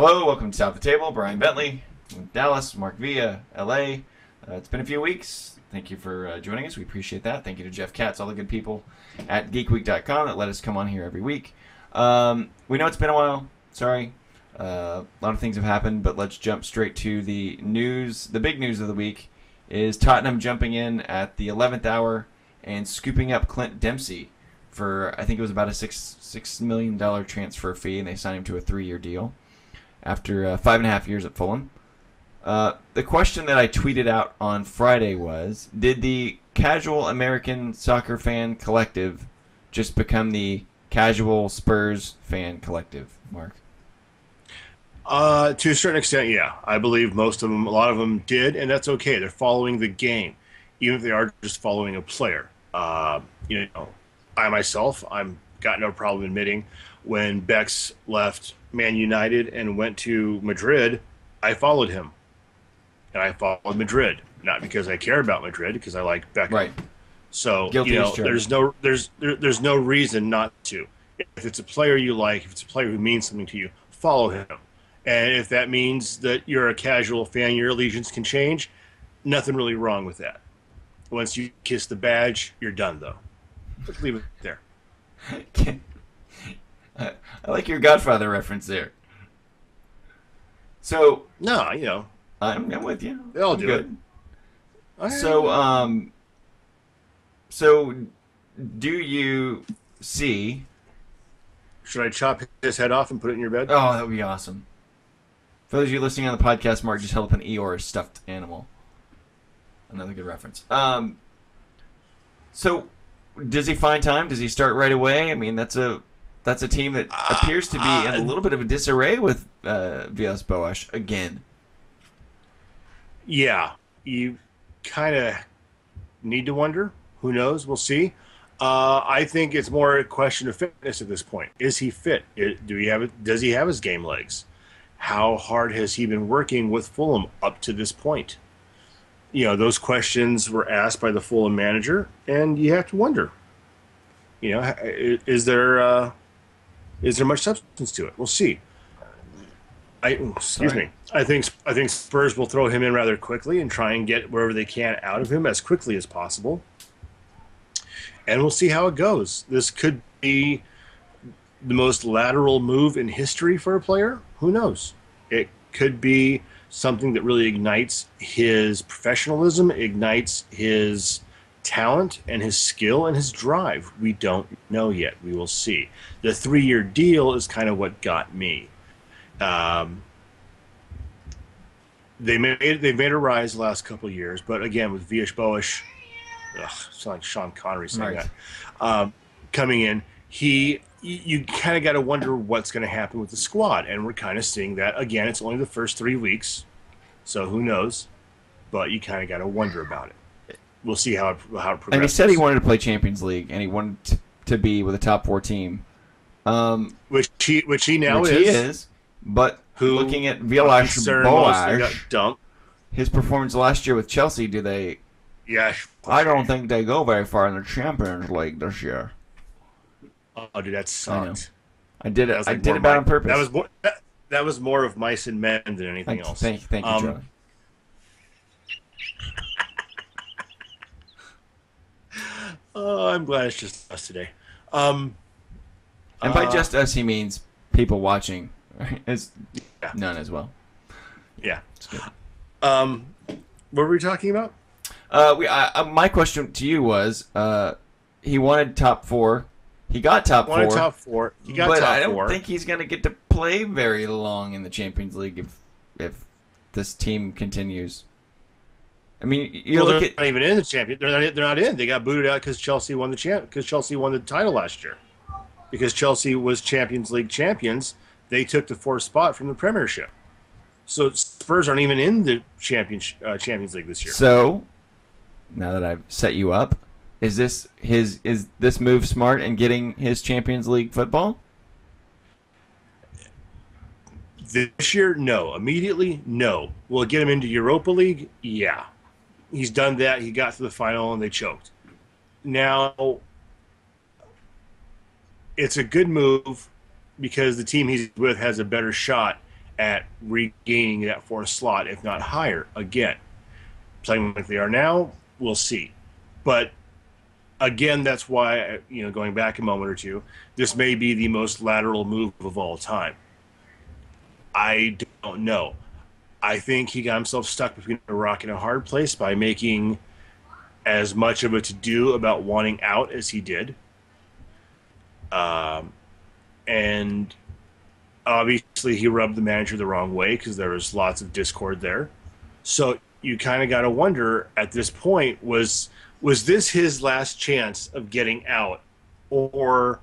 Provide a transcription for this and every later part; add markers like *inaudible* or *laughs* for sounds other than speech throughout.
Hello, welcome to South the Table. Brian Bentley, Dallas, Mark Villa, LA. Uh, it's been a few weeks. Thank you for uh, joining us. We appreciate that. Thank you to Jeff Katz, all the good people at geekweek.com that let us come on here every week. Um, we know it's been a while. Sorry. Uh, a lot of things have happened, but let's jump straight to the news. The big news of the week is Tottenham jumping in at the 11th hour and scooping up Clint Dempsey for I think it was about a six six million dollar transfer fee, and they signed him to a three year deal after uh, five and a half years at Fulham. Uh, the question that I tweeted out on Friday was: Did the casual American soccer fan collective just become the casual Spurs fan collective? Mark. Uh, to a certain extent, yeah. I believe most of them, a lot of them did, and that's okay. They're following the game, even if they are just following a player. Uh, you know, I myself, I'm got no problem admitting when Becks left Man United and went to Madrid, I followed him, and I followed Madrid not because I care about Madrid because I like Beckham. Right. So Guilty you know, there's no there's there, there's no reason not to. If it's a player you like, if it's a player who means something to you, follow him. And if that means that you're a casual fan, your allegiance can change. Nothing really wrong with that. Once you kiss the badge, you're done though. Let's leave it there. *laughs* *laughs* I like your Godfather reference there. So No, you know, I'm, I'm with you. They all I'm do good. it. So, um, so do you see? should I chop his head off and put it in your bed? Oh, that would be awesome. For those of you listening on the podcast, Mark just held up an Eeyore stuffed animal. Another good reference. Um, so does he find time? Does he start right away? I mean, that's a that's a team that appears to be in a little bit of a disarray with uh, Villas Boas again. Yeah, you kind of need to wonder. Who knows? We'll see. Uh, I think it's more a question of fitness at this point. Is he fit? It, do he have it? Does he have his game legs? How hard has he been working with Fulham up to this point? You know, those questions were asked by the Fulham manager, and you have to wonder. You know, is there uh, is there much substance to it? We'll see. I excuse Sorry. me. I think I think Spurs will throw him in rather quickly and try and get wherever they can out of him as quickly as possible. And we'll see how it goes. This could be the most lateral move in history for a player. Who knows? It could be something that really ignites his professionalism, ignites his talent and his skill and his drive. We don't know yet. We will see. The three year deal is kind of what got me. Um, they made they made a rise the last couple of years, but again with Vish Boas, ugh, sound like Sean Connery saying Right. that, um, coming in, he you, you kind of got to wonder what's going to happen with the squad, and we're kind of seeing that again. It's only the first three weeks, so who knows? But you kind of got to wonder about it. We'll see how it how it progresses. And he said he wanted to play Champions League, and he wanted t- to be with a top four team. Um, which he which he now which is. he is. But Who looking at Boas, his performance last year with Chelsea, do they? Yeah, I don't think they go very far in the Champions League this year. Oh, dude, that I sucked. I did it. Was I did it about on purpose. That was more. That, that was more of mice and men than anything thank, else. thank, thank you, Um, Charlie. Oh, I'm glad it's just us today. Um, And by uh, just us, he means people watching. Right? It's Yeah. none as well. yeah. Um, what were we talking about? Uh, we, I, uh, my question to you was, uh, he wanted top four. He got top Wanted four. top four. You got but top I don't four. think he's going to get to play very long in the Champions League if if this team continues. I mean, you well, look they're at not even in the champion. They're not. They're not in. They got booted out because Chelsea won the champ. Because Chelsea won the title last year. Because Chelsea was Champions League champions, they took the fourth spot from the Premiership. So Spurs aren't even in the champion uh, Champions League this year. so. Now that I've set you up, is this his is this move smart in getting his Champions League football? This year, no. Immediately, no. Will it get him into Europa League? Yeah. He's done that. He got to the final and they choked. Now, it's a good move because the team he's with has a better shot at regaining that fourth slot, if not higher. Again, playing like they are now, we'll see. But again, that's why you know going back a moment or two, this may be the most lateral move of all time. I don't know. I think he got himself stuck between a rock and a hard place by making as much of a to do about wanting out as he did. Um, and obviously, he rubbed the manager the wrong way because there was lots of discord there. So you kind of got to wonder at this point was was this his last chance of getting out or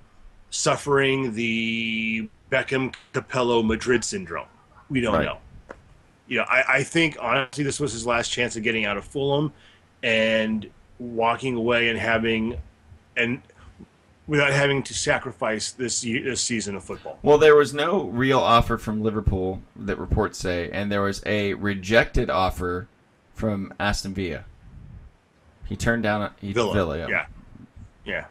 suffering the Beckham Capello Madrid syndrome? We don't Right. know. You know, I, I think honestly this was his last chance of getting out of Fulham and walking away and having and without having to sacrifice this this season of football. Well, there was no real offer from Liverpool that reports say, and there was a rejected offer from Aston Villa. He turned down he, Villa, yeah. yeah, yeah.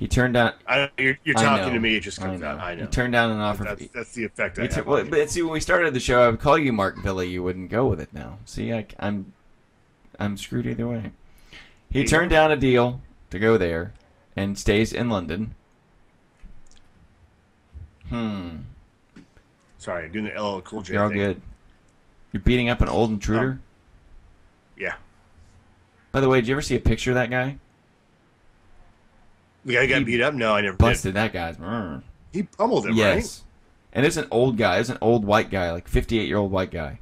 He turned down. I, you're, you're I talking know. to me. It just I comes know. out. I know. He turned down an offer. That's, that's the effect I tur- well, but see, when we started the show, I would call you Mark Villa. You wouldn't go with it now. See, I, am I'm screwed either way. He turned down a deal to go there, and stays in London. Hmm. Sorry, doing the LL Cool J You're all thing. good. You're beating up an old intruder. Yeah, By the way, did you ever see a picture of that guy? The guy got beat up. No, I never Busted that guy's. Mm. He pummeled him, Yes. And it's an old guy. It's an old white guy, like 58 year old white guy.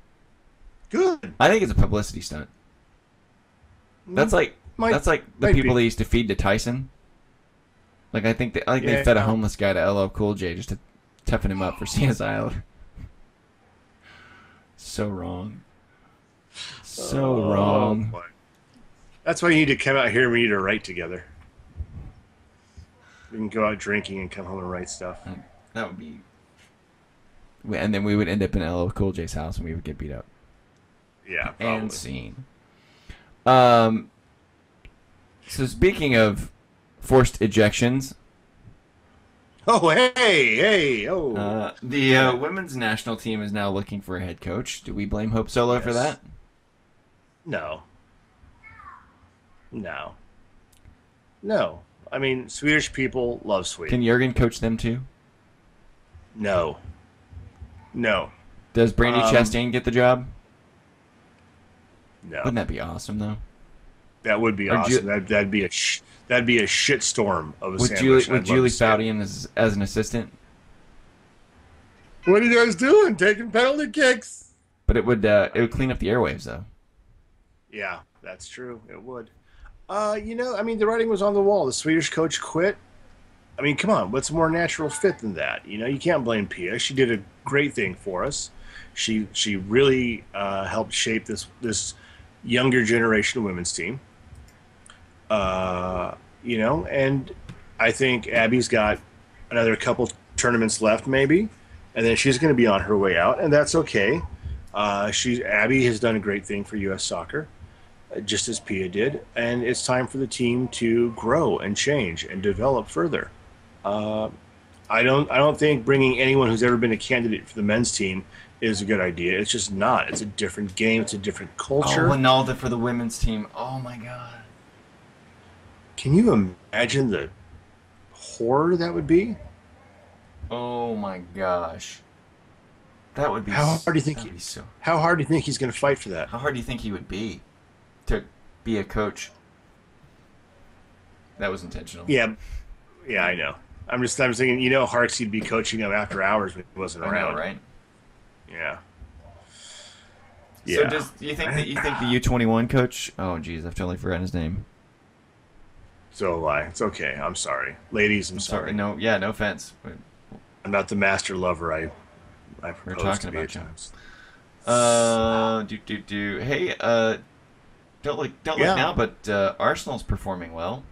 Good. I think it's a publicity stunt. That's like Might- that's like the people be. they used to feed to Tyson. Like I think they, I think they Yeah. fed a homeless guy to LL Cool J just to toughen him up for CSI. *gasps* so wrong. So Oh, wrong. boy. That's why you need to come out here and we need to write together. We can go out drinking and come home and write stuff. That would be. And then we would end up in LL Cool J's house and we would get beat up. Yeah, probably. and scene. Um. So speaking of forced ejections, Oh, hey, hey, oh. uh, the uh, women's national team is now looking for a head coach. Do we blame Hope Solo for that? no. No. No. I mean, Swedish people love Sweden. Can Jurgen coach them too? no. No. Does Brandi Um, Chastain get the job? No. Wouldn't that be awesome though? That would be Or awesome. Ju- that, that'd be a sh- that'd be a shit storm of a With sandwich. Julie and with I'd Julie to see. Foudy as as an assistant, What are you guys doing? Taking penalty kicks? but it would uh, it would clean up the airwaves though. Yeah, that's true. It would. Uh, you know, I mean, the writing was on the wall. The Swedish coach quit. I mean, come on, what's a more natural fit than that? You know, you can't blame Pia. She did a great thing for us. She she really uh, helped shape this this younger generation of women's team. Uh, you know, and I think Abby's got another couple tournaments left, maybe, and then she's going to be on her way out, and that's okay. Uh, she Abby has done a great thing for U.S. soccer, just as Pia did, and it's time for the team to grow and change and develop further. Uh, I don't I don't think bringing anyone who's ever been a candidate for the men's team is a good idea. It's just not. It's a different game. It's a different culture. Oh, Ronaldo for the women's team. Oh my god. Can you imagine the horror that would be? Oh my gosh. That would be. How hard do you think he- be so? How hard do you think he's going to fight for that? How hard do you think he would be to be a coach? That was intentional. Yeah, yeah, I know. I'm just I'm thinking, you know, Hearts he'd be coaching him after hours when he wasn't I around. know, right? Yeah. So Yeah. does do you think that you think the U twenty one coach? Oh, geez, I've totally forgotten his name. So have I. It's okay. I'm sorry, ladies. I'm, I'm sorry. sorry. No, yeah, no offense. I'm not the master lover. I I We're talking to be about at times. uh, do do do. Hey, uh, don't look don't Yeah. look now, but uh, Arsenal's performing well.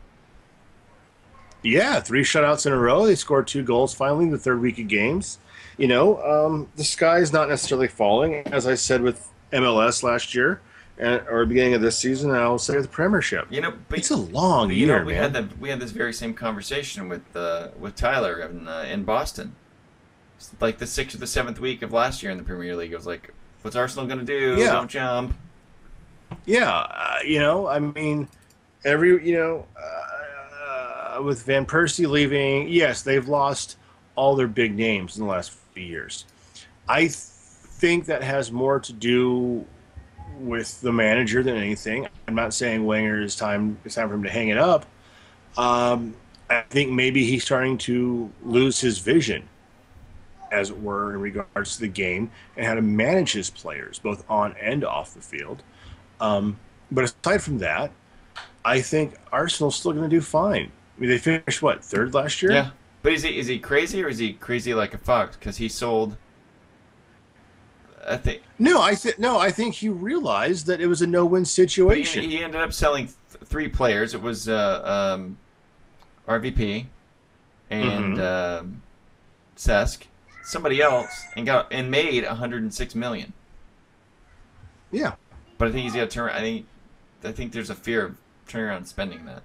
Yeah, three shutouts in a row. They scored two goals finally in the third week of games. You know, um, the sky is not necessarily falling, as I said with MLS last year, and, or beginning of this season. And I'll say with the Premiership. You know, but It's a long But you year, know, we man. had the we had this very same conversation with uh, with Tyler in uh, in Boston. like the sixth or the seventh week of last year in the Premier League. It was like, what's Arsenal going to do? Yeah. Don't jump. Yeah, uh, you know, I mean, every you know, uh, with Van Persie leaving, yes, they've lost all their big names in the last few years. I th- think that has more to do with the manager than anything. I'm not saying Wenger is time it's time for him to hang it up. Um, I think maybe he's starting to lose his vision, as it were, in regards to the game and how to manage his players, both on and off the field. Um, but aside from that, I think Arsenal's still going to do fine. I mean, they finished what third last year. Yeah. But is he is he crazy or is he crazy like a fox? Because he sold. I think No, I think no. I think he realized that it was a no-win situation. he ended up selling th- three players. It was uh, um, RVP and Mhm. um, Cesc, somebody else, and got and made 106 million. yeah, But I think he's got to turn. I think I think there's a fear of turning around and spending that.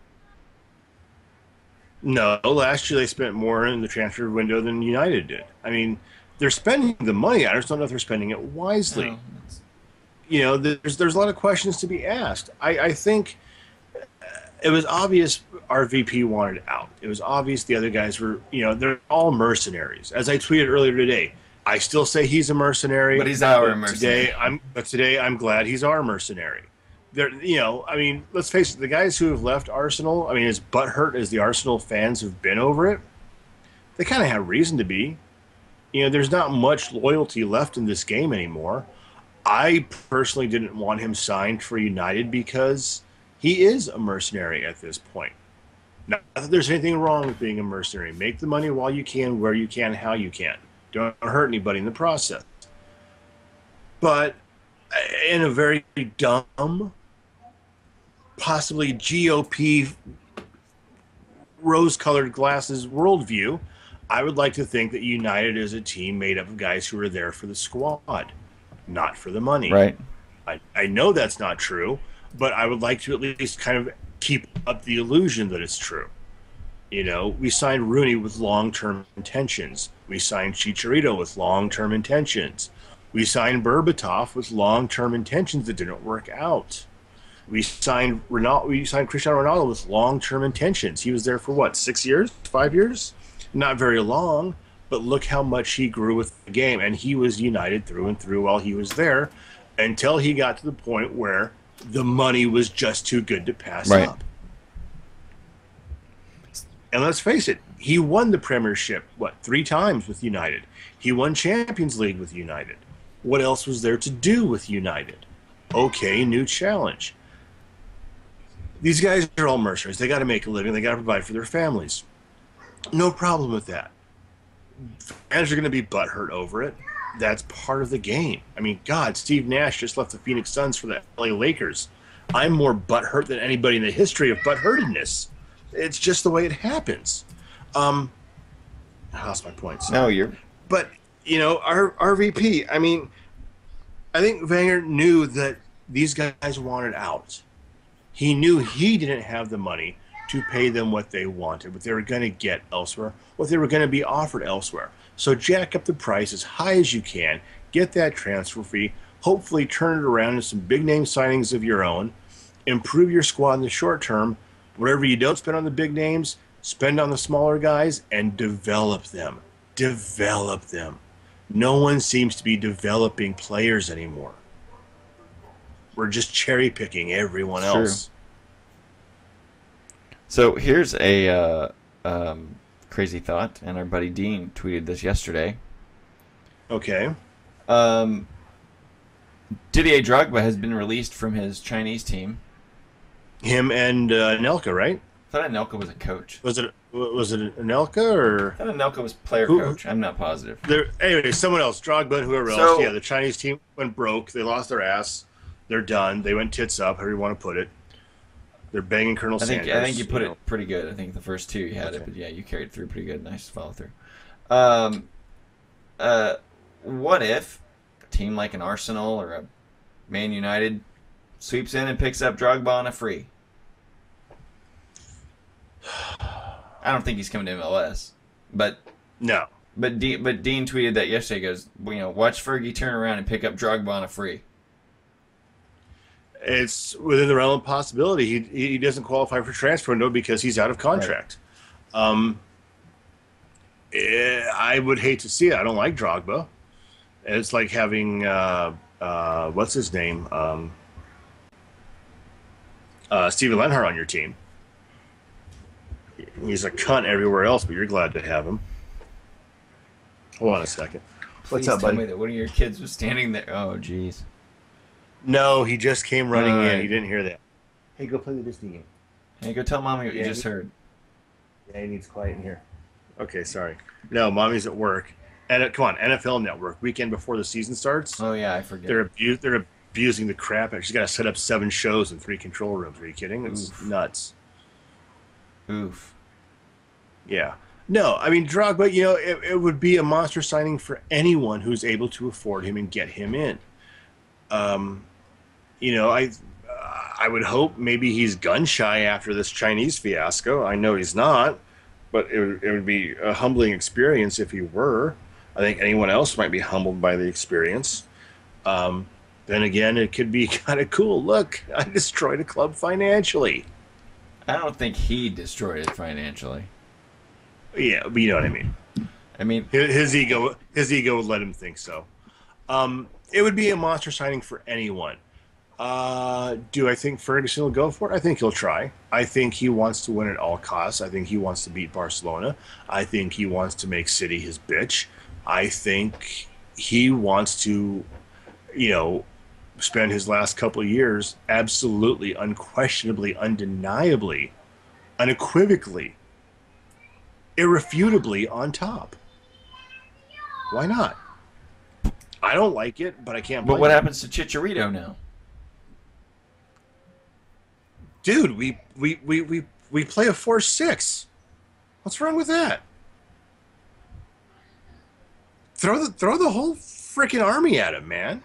no. Last year they spent more in the transfer window than United did. I mean, they're spending the money. I just don't know if they're spending it wisely. No, you know, there's there's a lot of questions to be asked. I, I think uh, it was obvious RVP wanted out. It was obvious the other guys were, you know, they're all mercenaries. As I tweeted earlier today, I still say he's a mercenary. But he's our mercenary. Today, I'm but today I'm glad he's our mercenary. There, you know, I mean, let's face it, the guys who have left Arsenal, I mean, as butthurt as the Arsenal fans have been over it, they kind of have reason to be. You know, there's not much loyalty left in this game anymore. I personally didn't want him signed for United because he is a mercenary at this point. Not that there's anything wrong with being a mercenary. Make the money while you can, where you can, how you can. Don't hurt anybody in the process. But uh, in a very dumb, possibly GOP rose colored glasses worldview, I would like to think that United is a team made up of guys who are there for the squad, not for the money. right. I, I know that's not true, but I would like to at least kind of keep up the illusion that it's true. You know, we signed Rooney with long term intentions. We signed Chicharito with long term intentions. We signed Berbatov with long term intentions that didn't work out. We signed Ronaldo, we signed Cristiano Ronaldo with long term intentions. He was there for what, six years? Five years? Not very long, but look how much he grew with the game. And he was united through and through while he was there until he got to the point where the money was just too good to pass Right. up. And let's face it, he won the Premiership, what, three times with United. He won Champions League with United. What else was there to do with United? Okay, new challenge. These guys are all mercenaries. They got to make a living, they got to provide for their families. No problem with that. Fans are going to be butthurt over it. That's part of the game. I mean, God, Steve Nash just left the Phoenix Suns for the LA Lakers. I'm more butthurt than anybody in the history of butthurtedness. It's just the way it happens. Um, I lost my points. No, you're But you know, our RVP. I mean, I think Wenger knew that these guys wanted out. He knew he didn't have the money to pay them what they wanted, what they were going to get elsewhere, what they were going to be offered elsewhere. So jack up the price as high as you can, get that transfer fee, hopefully turn it around into some big name signings of your own, improve your squad in the short term. Whatever you don't spend on the big names, spend on the smaller guys and develop them. Develop them. No one seems to be developing players anymore. We're just cherry picking everyone true. else. So here's a uh, um, crazy thought, and our buddy Dean tweeted this yesterday. Okay. Um, Didier Drogba has been released from his Chinese team. Him and uh, Nelka, right? I thought Anelka was a coach. Was it was it Anelka or I thought Anelka was player Who- coach. I'm not positive. there? Anyway, someone else, Drogba, and whoever else. Yeah, the Chinese team went broke. They lost their ass. They're done. They went tits up. However you want to put it. They're banging Colonel I think Sanders. I think you put know. it pretty good. I think the first two you had it, but yeah, you carried through pretty good. Nice follow through. Um, uh, what if a team like an Arsenal or a Man United sweeps in and picks up Drogba on a free? I don't think he's coming to MLS, but No, But Dean, but Dean tweeted that yesterday. He goes, you know, watch Fergie turn around and pick up Drogba on a free. It's within the realm of possibility. He he doesn't qualify for transfer window because he's out of contract. Um, eh, I would hate to see it. I don't like Drogba. It's like having uh, uh, what's his name, um, uh, Steven Lenhart on your team. He's a cunt everywhere else, but you're glad to have him. Hold on a second. Please What's up, tell buddy? me that one of your kids was standing there. Oh, jeez. No, he just came running All in. right. He didn't hear that. Hey, go play the Disney game. Hey, go tell mommy what you Yeah, just he- heard. Yeah, he needs quiet in here. Okay, sorry. No, mommy's at work. And uh, come on, NFL Network weekend before the season starts. Oh yeah, I forget. They're abu- they're abusing the crap. out of She's got to set up seven shows and three control rooms. Are you kidding? It's Oof. nuts. Oof. Yeah. No, I mean Drogba. You know, it, it would be a monster signing for anyone who's able to afford him and get him in. Um, you know, I I would hope maybe he's gun shy after this Chinese fiasco. I know he's not, but it would, it would be a humbling experience if he were. I think anyone else might be humbled by the experience. Um, then again, it could be *laughs* kind of cool. Look, I destroyed a club financially. I don't think he destroyed it financially. Yeah, but you know what I mean. I mean, His, his ego, his ego would let him think so. Um, it would be a monster signing for anyone. Uh, do I think Ferguson will go for it? I think he'll try. I think he wants to win at all costs. I think he wants to beat Barcelona. I think he wants to make City his bitch. I think he wants to, you know, spend his last couple years absolutely, unquestionably, undeniably, unequivocally, irrefutably on top. Why not? I don't like it, but I can't. but what happens to Chicharito now? dude? We we we we we play a four six. What's wrong with that? Throw the throw the whole freaking army at him, man.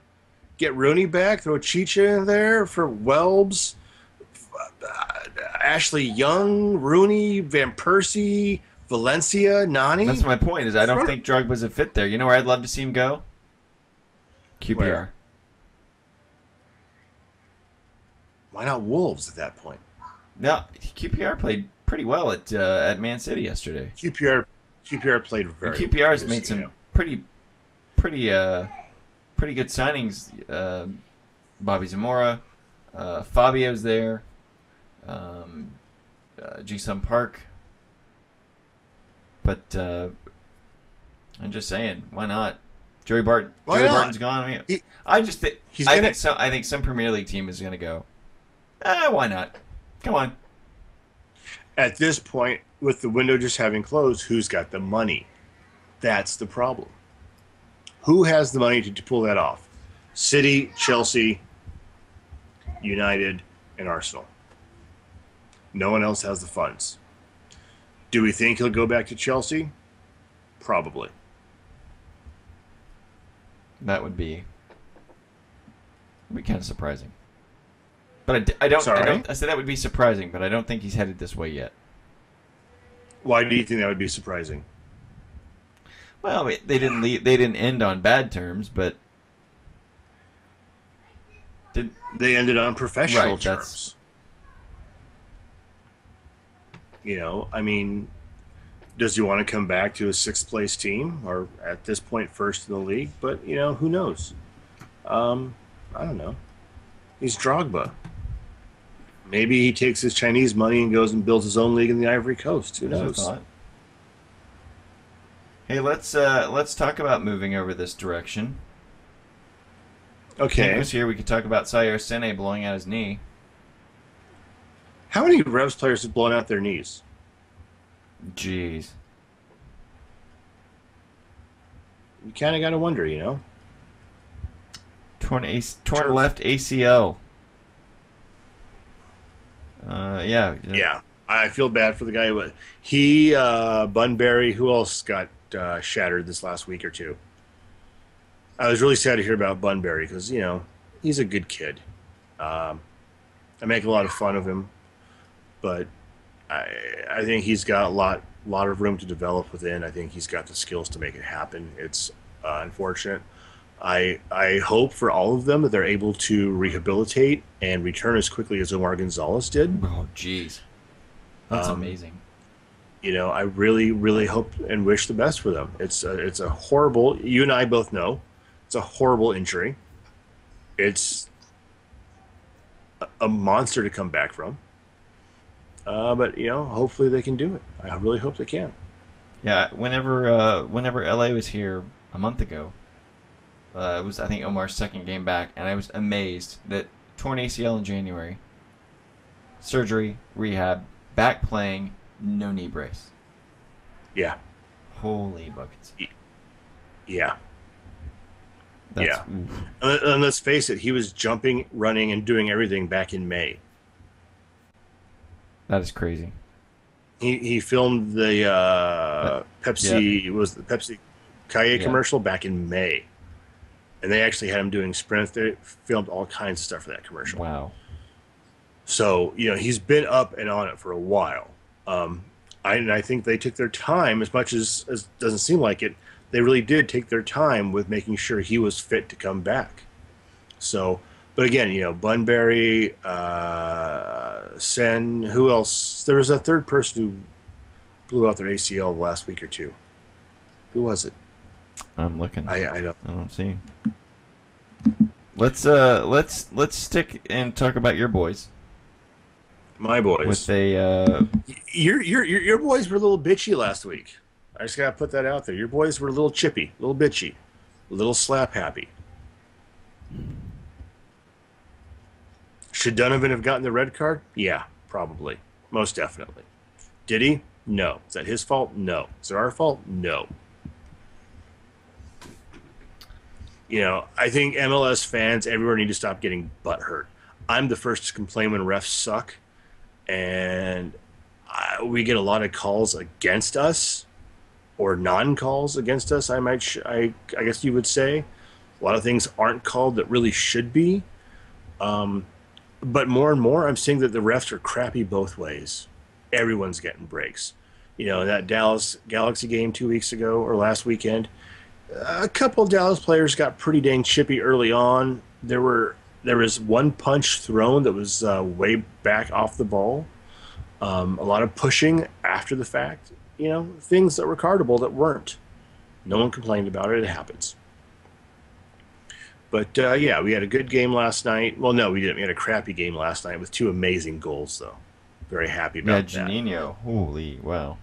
Get Rooney back. Throw Chicha in there for Welbs, uh, Ashley Young, Rooney, Van Persie, Valencia, Nani. That's my point. Is I don't think Drogba's a fit there. You know where I'd love to see him go? QPR. Where? Why not Wolves at that point? No, QPR played pretty well at uh, at Man City yesterday. QPR QPR played very. And QPR has well, made you some know. pretty, pretty, uh, pretty good signings. Uh, Bobby Zamora, uh, Fabio's there, um, uh, Park. But uh, I'm just saying, why not? Joey Barton. Why Joey not? Barton's gone. I mean, He- I just think he's I gonna- think some. I think some Premier League team is going to go. Ah, why not? Come on. At this point, with the window just having closed, who's got the money? That's the problem. Who has the money to, to pull that off? City, Chelsea, United, and Arsenal. No one else has the funds. Do we think he'll go back to Chelsea? Probably. That would be would be kind of surprising. But I d- I, don't. I don't. I said that would be surprising, but I don't think he's headed this way yet. Why do you think that would be surprising? Well, they didn't leave, They didn't end on bad terms, but did They ended on professional Right, terms. You know, I mean, does he want to come back to a sixth place team or at this point first in the league? But you know, who knows? Um, I don't know. He's Drogba. Maybe he takes his Chinese money and goes and builds his own league in the Ivory Coast. Who knows? Hey, let's uh, let's talk about moving over this direction. Okay. was here. We could talk about Saer Sene blowing out his knee. How many Revs players have blown out their knees? Jeez. You kind of got to wonder, you know. Torn, AC, torn left ACL. Uh, yeah. Yeah, I feel bad for the guy. He, uh, Bunbury, who else got uh, shattered this last week or two? I was really sad to hear about Bunbury because you know he's a good kid. Um, I make a lot of fun of him, but I I think he's got a lot lot of room to develop within. I think he's got the skills to make it happen. It's uh, unfortunate. I I hope for all of them that they're able to rehabilitate and return as quickly as Omar Gonzalez did. Oh, jeez. That's Um, amazing. You know, I really really hope and wish the best for them. It's a, it's a horrible. You and I both know it's a horrible injury. It's a, monster to come back from. Uh, but you know, hopefully they can do it. I really hope they can. Yeah, whenever uh, whenever LA was here a month ago, uh, it was I think Omar's second game back, and I was amazed that torn ACL in January, surgery, rehab, back playing, no knee brace. Yeah, Holy buckets! yeah. That's, Yeah. And, and let's face it, he was jumping, running, and doing everything back in May. that is crazy. He he filmed the uh, Pepsi was the Pepsi Kaye Yeah. commercial back in May, and they actually had him doing sprints. They filmed all kinds of stuff for that commercial. Wow. So you know he's been up and on it for a while. Um, I and I think they took their time as much as as doesn't seem like it. They really did take their time with making sure he was fit to come back. So, but again, you know, Bunbury, uh, Sen, who else? There was a third person who blew out their ACL the last week or two. Who was it? I'm looking. I, I I don't. don't see. Let's uh let's let's stick and talk about your boys My boys. with a uh your, your your your boys were a little bitchy last week. I just gotta put that out there. Your boys were a little chippy, a little bitchy, a little slap happy. Should Donovan have gotten the red card? Yeah, probably, most definitely. Did he? No. Is that his fault? No. Is it our fault? No. You know, I think MLS fans everywhere need to stop getting butt hurt. I'm the first to complain when refs suck, and I, we get a lot of calls against us or non-calls against us i might sh- I, I guess you would say. A lot of things aren't called that really should be. Um, but more and more i'm seeing that the refs are crappy both ways. Everyone's getting breaks. You know that dallas galaxy game two weeks ago or last weekend a couple of dallas players got pretty dang chippy early on. There were there was one punch thrown that was uh, way back off the ball um, a lot of pushing after the fact, you know, things that were cardable that weren't. No one complained about it. It happens. But uh, yeah, we had a good game last night. Well, no, we didn't. We had a crappy game last night with two amazing goals, though. Very happy yeah about that. Juninho. Holy wow.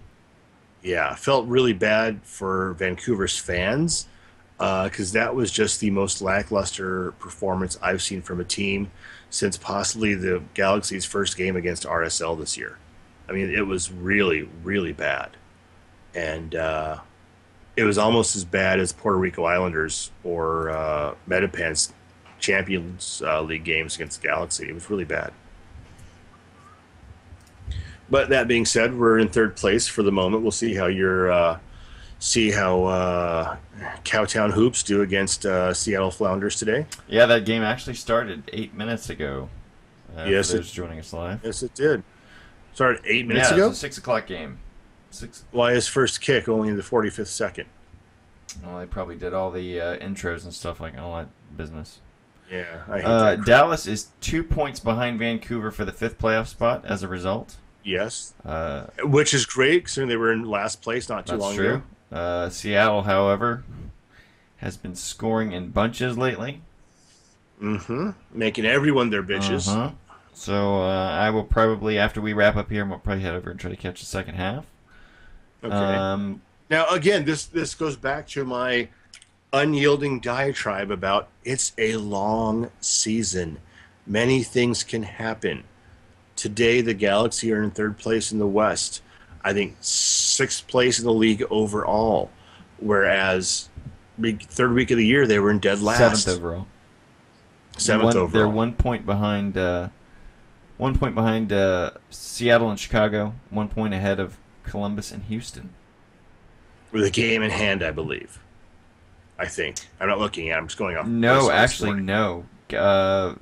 Yeah, felt really bad for Vancouver's fans because that was just the most lackluster performance I've seen from a team since possibly the Galaxy's first game against RSL this year. I mean, it was really, really bad, and uh, it was almost as bad as Puerto Rico Islanders or uh, Metapan's Champions uh, League games against the Galaxy. It was really bad. But that being said, we're in third place for the moment. We'll see how your uh, see how uh, Cowtown Hoops do against uh, Seattle Flounders today. Yeah, that game actually started eight minutes ago. Uh, Yes, for it- joining us live. Yes, it did. Started eight minutes yeah, ago. a six o'clock game. Six. Why his first kick only in the forty fifth second? Well, they probably did all the uh, intros and stuff like all that business. Yeah, I hate Uh. Dallas is two points behind Vancouver for the fifth playoff spot. As a result, yes, uh, which is great considering they were in last place not too that's long true. ago. Uh, Seattle, however, has been scoring in bunches lately. Mm-hmm. Making everyone their bitches. Uh-huh. So uh, I will probably, after we wrap up here, we'll probably head over and try to catch the second half. Okay. Um, Now, again, this this goes back to my unyielding diatribe about it's a long season. Many things can happen. Today, the Galaxy are in third place in the West. I think sixth place in the league overall. Whereas, big third week of the year, they were in dead last. seventh overall. Seventh One- overall. They're one point behind. Uh, one point behind uh, Seattle and Chicago. One point ahead of Columbus and Houston. with a game in hand, I believe. I think. I'm not looking at. it, I'm just going off. No, actually, no. Uh,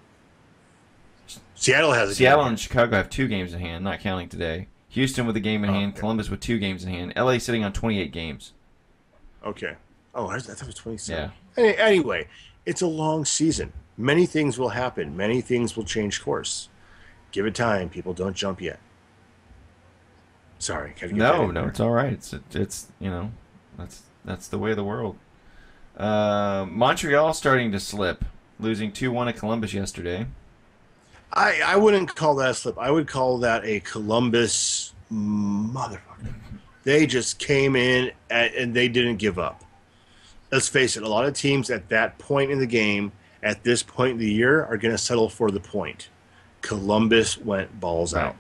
Seattle has a Seattle and Chicago have two games in hand, not counting today. Houston with a game in Oh, hand. okay. Columbus with two games in hand. LA sitting on 28 games. Okay. Oh, I, thought it was 27. Yeah. Any- Anyway, it's a long season. Many things will happen. Many things will change course. Give it time. People don't jump yet. Sorry. had to get that No, no, there. it's all right. It's it's you know, that's that's the way of the world. Uh, Montreal starting to slip, losing two one at Columbus yesterday. I, I wouldn't call that a slip. I would call that a Columbus motherfucker. They just came in and, and they didn't give up. Let's face it, a lot of teams at that point in the game, at this point in the year, are going to settle for the point. Columbus went balls out.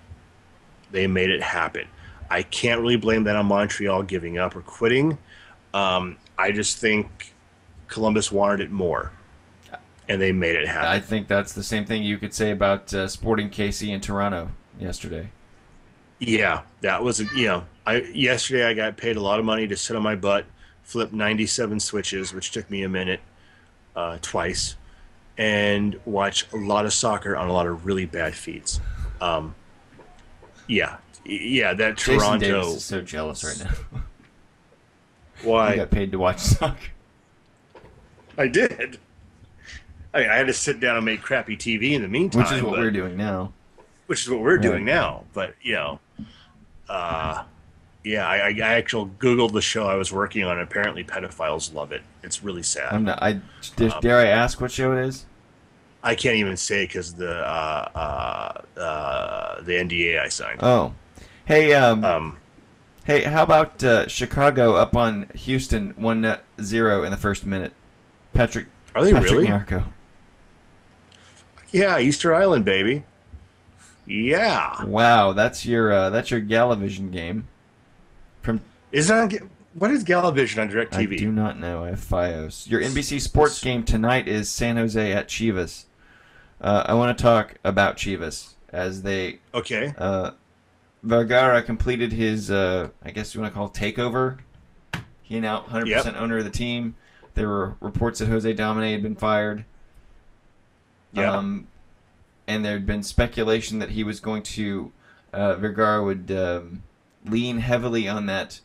They made it happen. I can't really blame that on Montreal giving up or quitting. Um, I just think Columbus wanted it more, and they made it happen. I think that's the same thing you could say about uh, Sporting KC in Toronto yesterday. Yeah, that was you know, I yesterday I got paid a lot of money to sit on my butt, flip 97 switches, which took me a minute, uh, twice, and watch a lot of soccer on a lot of really bad feeds. Um, yeah, yeah, that Jason Toronto. Davis is so jealous right now. Why? *laughs* I got paid to watch soccer. I did. I, mean, I had to sit down and make crappy TV in the meantime, Which is what but- we're doing now. which is what we're doing now. But you know, uh, yeah, I, I, I actually googled the show I was working on. Apparently, pedophiles love it. It's really sad. I'm not. I dare, Um, dare I ask what show it is? I can't even say because the uh, uh, uh, the NDA I signed. Oh, hey, um, Um, hey, how about uh, Chicago up on Houston one zero in the first minute? Patrick. are they Patrick really? Yeah, Easter Island, baby. Yeah, Wow, that's your uh, that's your Galavision game. From is that what is Galavision on I Directv? do not know. I have FiOS. Your NBC Sports game tonight is San Jose at Chivas. Uh, I want to talk about Chivas as they Okay, uh, Vergara completed his uh, I guess you want to call it takeover. He now 100% Yep. owner of the team. There were reports that Jose Domene had been fired. Yeah. Um, and there had been speculation that he was going to uh, Vergara would um, lean heavily on that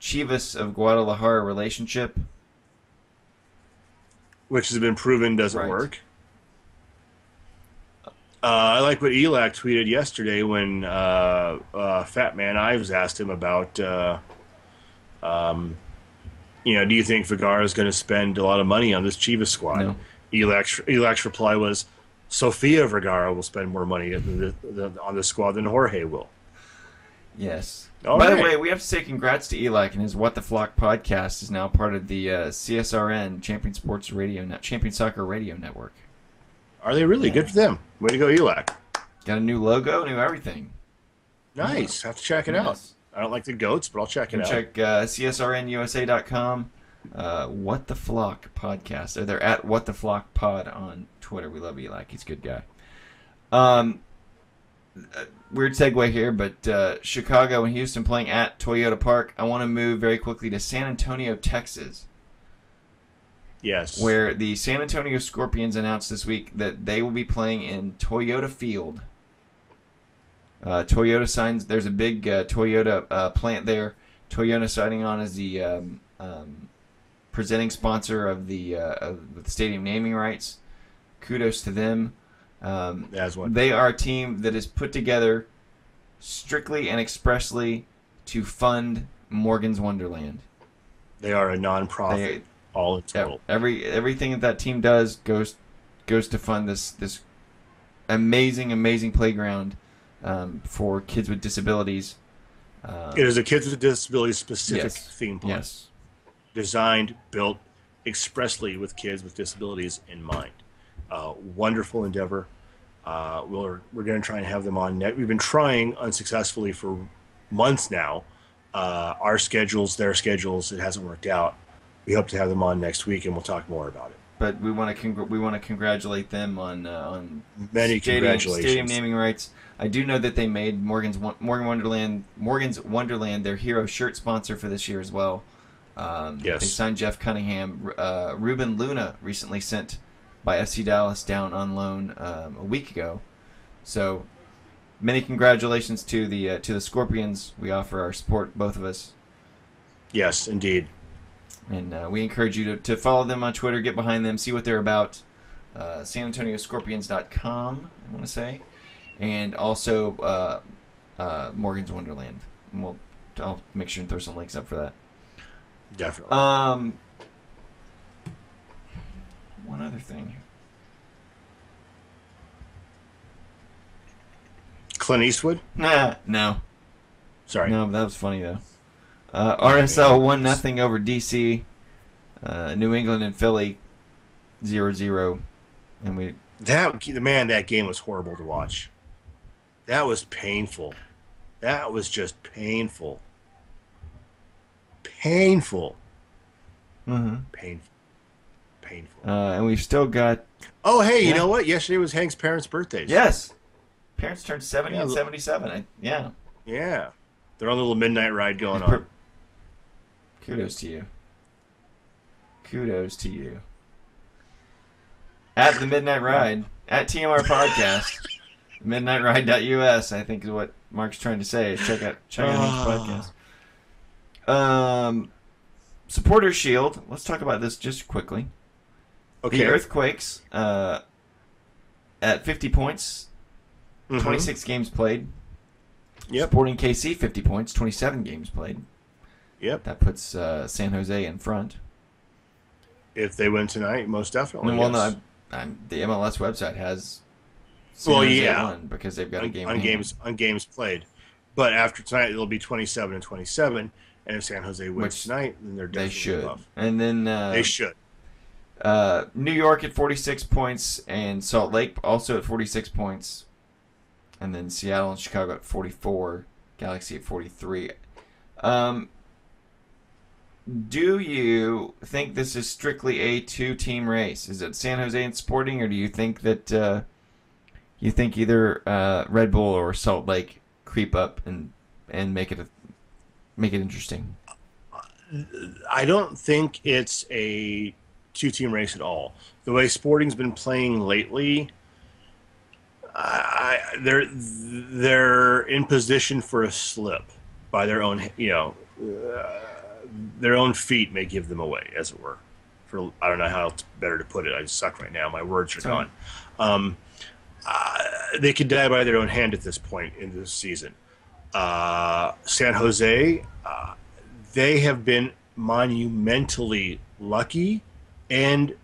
Chivas of Guadalajara relationship. which has been proven doesn't Right. work. Uh, I like what Elac tweeted yesterday when uh, uh, Fat Man Ives asked him about, uh, um, you know, do you think Vergara is going to spend a lot of money on this Chivas squad? No. Elac's, Elac's reply was, Sofia Vergara will spend more money on the, the, on the squad than Jorge will. Yes. All By the way, we have to say congrats to Elac and his What the Flock podcast is now part of the uh, CSRN Champion Sports Radio Net Champion Soccer Radio Network. Are they really? Good for them. Way to go, Elac. Got a new logo, new everything. Nice. Have to check it out. I don't like the goats, but I'll check it out. check uh, CSRNUSA.com. Uh, what the Flock podcast. Or they're at What the Flock Pod on Twitter. We love Elac. He's a good guy. Um, uh, weird segue here, but uh, Chicago and Houston playing at Toyota Park. I want to move very quickly to San Antonio, Texas. Yes. where the San Antonio Scorpions announced this week that they will be playing in Toyota Field. Uh, Toyota signs. There's a big uh, Toyota uh, plant there. Toyota signing on as the um, um, presenting sponsor of the uh, of the stadium naming rights. Kudos to them. Um, As one. they are a team that is put together strictly and expressly to fund Morgan's Wonderland. They are a non-profit. They, all in total. every everything that that team does goes goes to fund this this amazing amazing playground um, for kids with disabilities. Uh, It is a kids with disabilities specific Yes. theme park, yes, designed, built expressly with kids with disabilities in mind. Uh, wonderful endeavor. Uh, we're we're going to try and have them on net. We've been trying unsuccessfully for months now. Uh, our schedules, their schedules, it hasn't worked out. We hope to have them on next week, and we'll talk more about it. but we want to congr- we want to congratulate them on uh, on Many stadium, congratulations. stadium naming rights. I do know that they made Morgan's Morgan Wonderland Morgan's Wonderland their hero shirt sponsor for this year as well. Um, Yes. They signed Jeff Cunningham. Uh, Ruben Luna recently sent by FC Dallas down on loan um, a week ago. So many congratulations to the uh, to the Scorpions. We offer our support, both of us, Yes, indeed. and uh, we encourage you to, to follow them on Twitter, get behind them, see what they're about. Uh, San Antonio Scorpions.com, I want to say, and also uh, uh, Morgan's Wonderland. And we'll I'll make sure and throw some links up for that. Definitely. Um, one other thing. Clint Eastwood. Nah, no, Sorry. no, that was funny though. Uh, RSL one nothing over DC. Uh, New England and Philly, 0-0. and we That man, that game was horrible to watch. That was painful. That was just painful. Painful. mm-hmm. Painful. Painful. uh, and we've still got oh, hey, you know what? Yesterday was Hank's parents' birthdays. yes, parents turned seventy Yeah, and seventy seven. I, yeah, Yeah. They're on a little midnight ride going on. Kudos to you. Kudos to you. At the Midnight Ride, at TMR Podcast, *laughs* midnightride.us, I think is what Mark's trying to say. Check out check out his podcast. Um, Supporter Shield. Let's talk about this just quickly. Okay. The Earthquakes uh, at 50 points, Mhm. 26 games played. Yep. Sporting KC 50 points, 27 games played. Yep. That puts uh, San Jose in front. If they win tonight, most definitely. And well, no. I'm, I'm, the MLS website has. San Well, Jose yeah. because they've got a on, game on games on games played. But after tonight, it'll be 27 and 27. And if San Jose wins Which tonight, then they're definitely They should, above. and then uh, They should. uh, New York at 46 points, and Salt Lake also at 46 points, and then Seattle and Chicago at 44, Galaxy at 43. Um, do you think this is strictly a two-team race? Is it San Jose and Sporting, or do you think that uh, you think either uh, Red Bull or Salt Lake creep up and and make it a, make it interesting? I don't think it's a two-team race at all. The way Sporting's been playing lately, I, I- they're they're in position for a slip by their own, you know, uh, their own feet may give them away, as it were. For I don't know how else better to put it. I suck right now. My words are gone. Um, uh, they could die by their own hand at this point in this season. Uh, San Jose, uh, they have been monumentally lucky and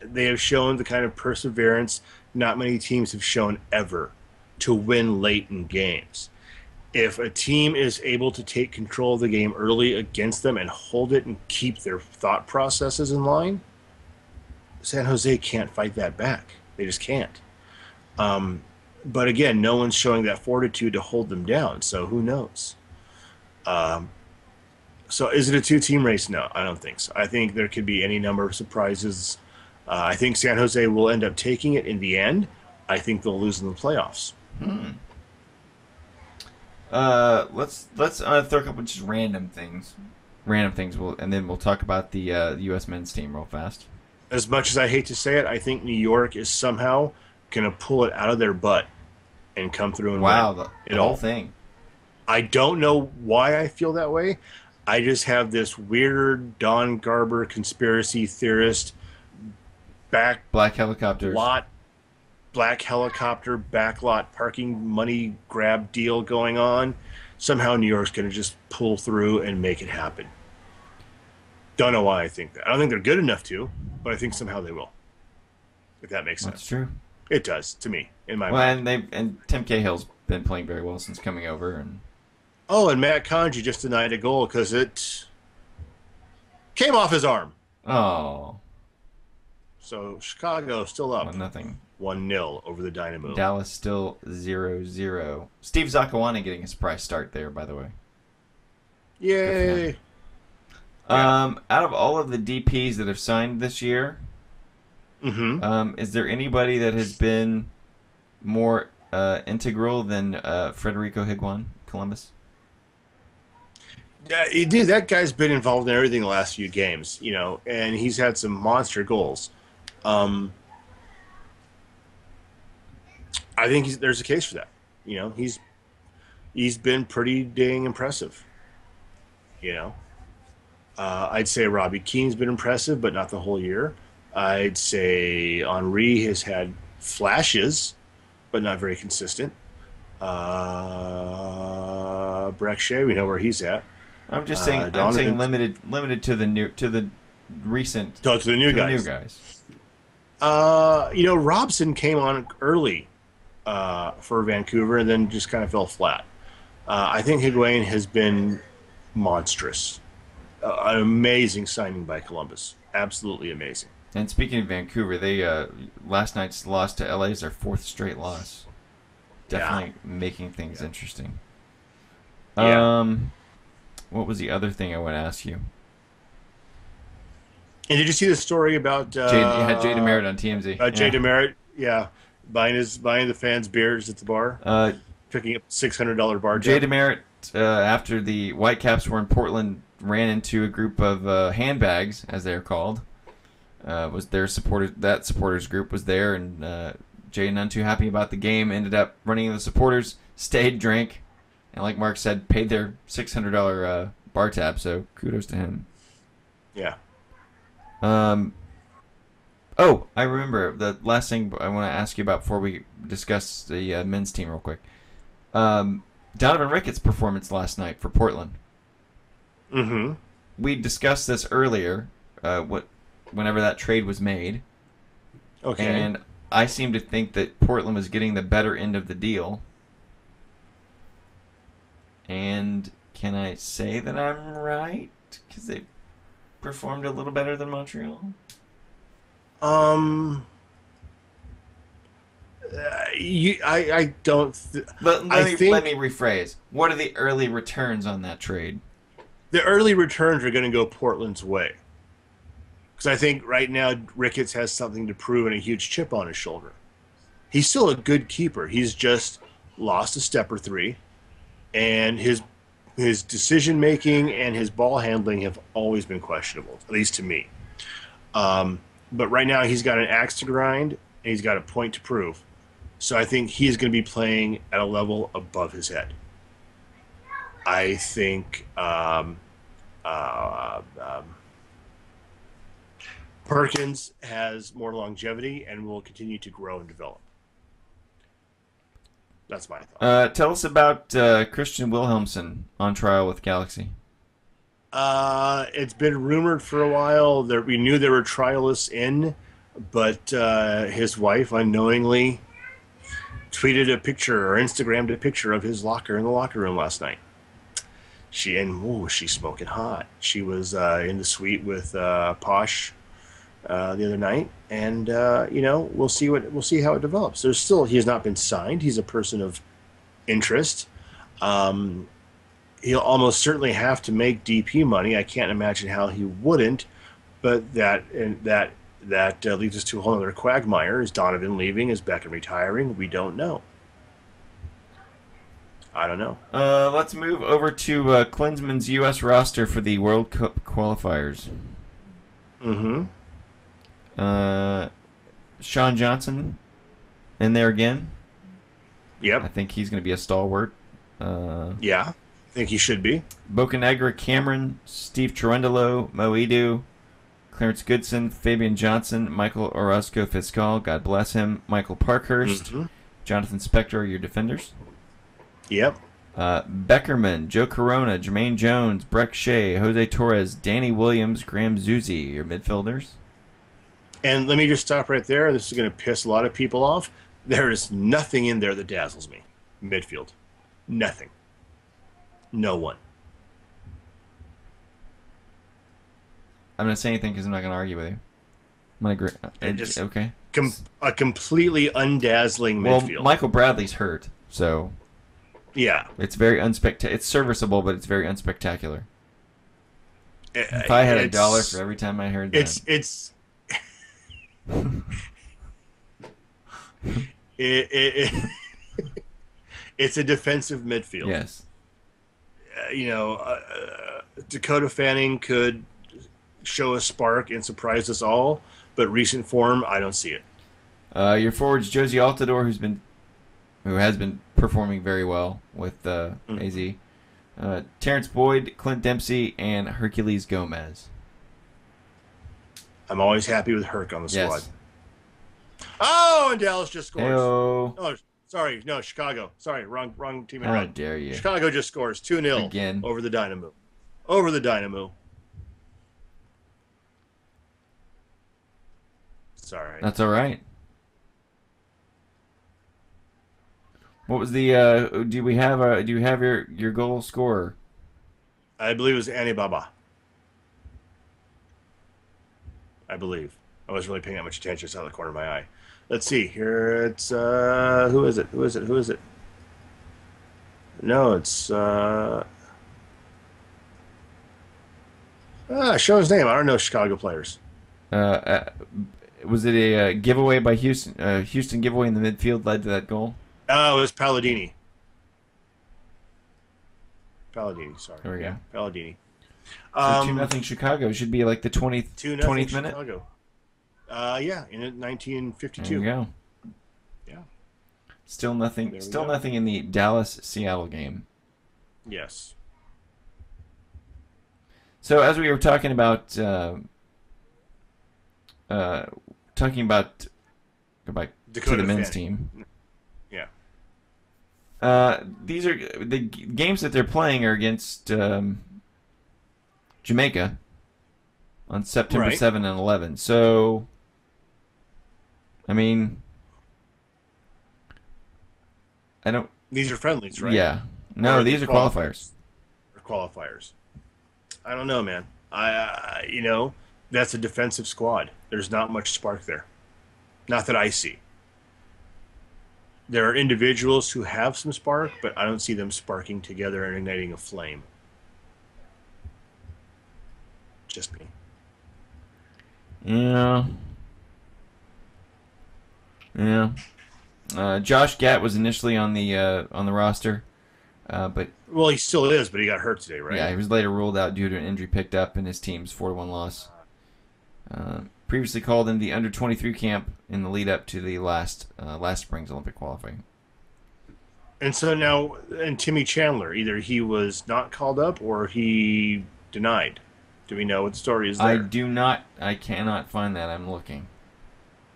they have shown the kind of perseverance not many teams have shown ever to win late in games. If a team is able to take control of the game early against them and hold it and keep their thought processes in line, San Jose can't fight that back. They just can't. Um, but again, no one's showing that fortitude to hold them down. So who knows? Um, so is it a two-team race? No, I don't think so. I think there could be any number of surprises. Uh, I think San Jose will end up taking it in the end. I think they'll lose in the playoffs. Uh, let's let's uh, throw a couple just random things, random things. We'll and then we'll talk about the uh, U.S. men's team real fast. As much as I hate to say it, I think New York is somehow to pull it out of their butt and come through and Wow, the, It the all- whole thing. I don't know why I feel that way. I just have this weird Don Garber conspiracy theorist back Black helicopters. lot black helicopter backlot parking money grab deal going on. Somehow New York's going to just pull through and make it happen. Don't know why I think that. I don't think they're good enough to, but I think somehow they will. If that makes That's sense. That's true. It does to me in my Well, mind. and they and Tim Cahill's been playing very well since coming over, and Oh, and Matt Conji just denied a goal because it came off his arm. oh, So Chicago still up well, nothing. 1 0 over the Dynamo. Dallas still 0-0. Steve Zakuani getting a surprise start there, by the way. Yay. Yeah. Um, out of all of the DPS that have signed this year, hmm um, is there anybody that has been more uh, integral than uh, Federico Higuain, Columbus? Yeah, he- dude, that guy's been involved in everything the last few games, you know, and he's had some monster goals. Um, I think he's, there's a case for that. You know, he's he's been pretty dang impressive. You know, uh, I'd say Robbie Keane's been impressive, but not the whole year. I'd say Henry has had flashes, but not very consistent. Uh, Brek Shea, we know where he's at. I'm just Uh, saying. I'm saying limited, limited to the new, to the recent, Talk to the new to the guys. new guys. Uh, you know, Robson came on early uh, for Vancouver and then just kind of fell flat. Uh, I think Higuain has been monstrous. Uh, an amazing signing by Columbus. Absolutely amazing. And speaking of Vancouver, they uh, last night's loss to LA is their fourth straight loss. Yeah. Definitely making things interesting. Yeah. Um, what was the other thing I want to ask you? And did you see the story about uh, Jay, you had Jay DeMerit on TMZ. Uh, Jay yeah. DeMerit, yeah, buying his buying the fans beers at the bar, Uh, picking up six hundred dollar bar Jay tab. DeMerit, uh, after the Whitecaps were in Portland, ran into a group of uh, handbags, as they're called. Uh, was their supporters? That supporters group was there, and uh, Jay, none too happy about the game, ended up running into the supporters, stayed, drank, and like Mark said, paid their six hundred dollar uh, bar tab. So kudos to him. Yeah, Um, oh, I remember the last thing I want to ask you about before we discuss the uh, men's team real quick. Um, Donovan Ricketts' performance last night for Portland. mm-hmm. We discussed this earlier. Uh, what, whenever that trade was made, Okay, and I seem to think that Portland was getting the better end of the deal. And can I say that I'm right? Because they performed a little better than Montreal. um, uh, you, I, I don't. Th- But let I me think- let me rephrase. What are the early returns on that trade? the early returns are going to go Portland's way. Because I think right now Ricketts has something to prove and a huge chip on his shoulder. He's still a good keeper. He's just lost a step or three, and his his decision making and his ball handling have always been questionable, at least to me. Um, but right now he's got an axe to grind and he's got a point to prove. So I think he's going to be playing at a level above his head. I think um, uh, um, Perkins has more longevity and will continue to grow and develop. That's my thought. Uh, tell us about uh, Christian Wilhelmsson on trial with Galaxy. Uh, it's been rumored for a while that we knew there were trialists in, but uh, his wife unknowingly tweeted a picture or Instagrammed a picture of his locker in the locker room last night. She and ooh, she's smoking hot. She was uh, in the suite with uh, Posh uh, the other night, and uh, you know we'll see what we'll see how it develops. There's still he has not been signed. He's a person of interest. Um, he'll almost certainly have to make DP money. I can't imagine how he wouldn't. But that and that that uh, leads us to a whole other quagmire. Is Donovan leaving? Is Beckham retiring? We don't know. I don't know. Uh, let's move over to uh, Klinsmann's U.S. roster for the World Cup qualifiers. Mm-hmm. Uh, Sean Johnson in there again. Yep. I think he's going to be a stalwart. Uh, Yeah. I think he should be. Bocanegra Cameron, Steve Cherundolo, Mo Edu, Clarence Goodson, Fabian Johnson, Michael Orozco Fiscal, God bless him, Michael Parkhurst, Mhm. Jonathan Spector are your defenders. Yep. Uh, Beckerman, Joe Corona, Jermaine Jones, Brek Shea, Jose Torres, Danny Williams, Graham Zusi, your midfielders. And let me just stop right there. This is going to piss a lot of people off. There is nothing in there that dazzles me. Midfield. Nothing. No one. I'm not saying anything because I'm not going to argue with you. I'm going to agree. Uh, just- okay. Com- a completely undazzling Well, midfield. Michael Bradley's hurt, so yeah. it's very unspectacular. It's serviceable, but it's very unspectacular. If If I had a dollar for every time I heard that, It's it's *laughs* it, it, it- *laughs* it's a defensive midfield. yes. Uh, you know, uh, uh, Dakota Fanning could show a spark and surprise us all, but recent form, I don't see it. Uh, your forwards, Jozy Altidore, who's been who has been performing very well with uh, Mhm. AZ. Uh, Terrence Boyd, Clint Dempsey, and Herculez Gomez. I'm always happy with Herc on the squad. Yes. Oh, and Dallas just scores. Heyo. Oh, sorry, no, Chicago. Sorry, wrong, wrong team. How dare you? Chicago just scores two 0 Again. over the Dynamo. Over the Dynamo. Sorry. That's all right. What was the? Uh, do we have a? Do you have your your goal scorer? I believe it was Annie Baba. I believe. I wasn't really paying that much attention. It's out of the corner of my eye. Let's see. Here it's uh who is it? Who is it? Who is it? No, it's uh Ah, show his name. I don't know Chicago players. Uh, uh, was it a uh, giveaway by Houston? Uh, Houston giveaway in the midfield led to that goal. Oh, it was Paladini. Paladini, sorry. There we go. Paladini. So two Um, nothing Chicago should be like the twentieth two nothing twentieth minute. Chicago. Uh, yeah, in There you 1952. go. Yeah. Still nothing. Still go. nothing in the Dallas Seattle game. Yes. So as we were talking about, uh, uh, talking about, go back to the men's Fanning. team. Yeah. Uh, these are the games that they're playing are against um, Jamaica on September Right. seven and eleven. So, I mean, I don't. These are friendlies, right? Yeah, no, Or these are qualifiers. Or qualifiers. I don't know, man. I, I, you know, that's a defensive squad. There's not much spark there. Not that I see. There are individuals who have some spark, but I don't see them sparking together and igniting a flame. Just me. Yeah. Yeah. Uh, Josh Gatt was initially on the uh, on the roster, uh, but Well, he still is, but he got hurt today, right? yeah, he was later ruled out due to an injury picked up in his team's four to one loss. Uh, previously called in the under twenty three camp in the lead up to the last uh, last spring's Olympic qualifying. And so now, and Timmy Chandler, either he was not called up or he denied. Do we know what story is there? I do not. I cannot find that. I'm looking.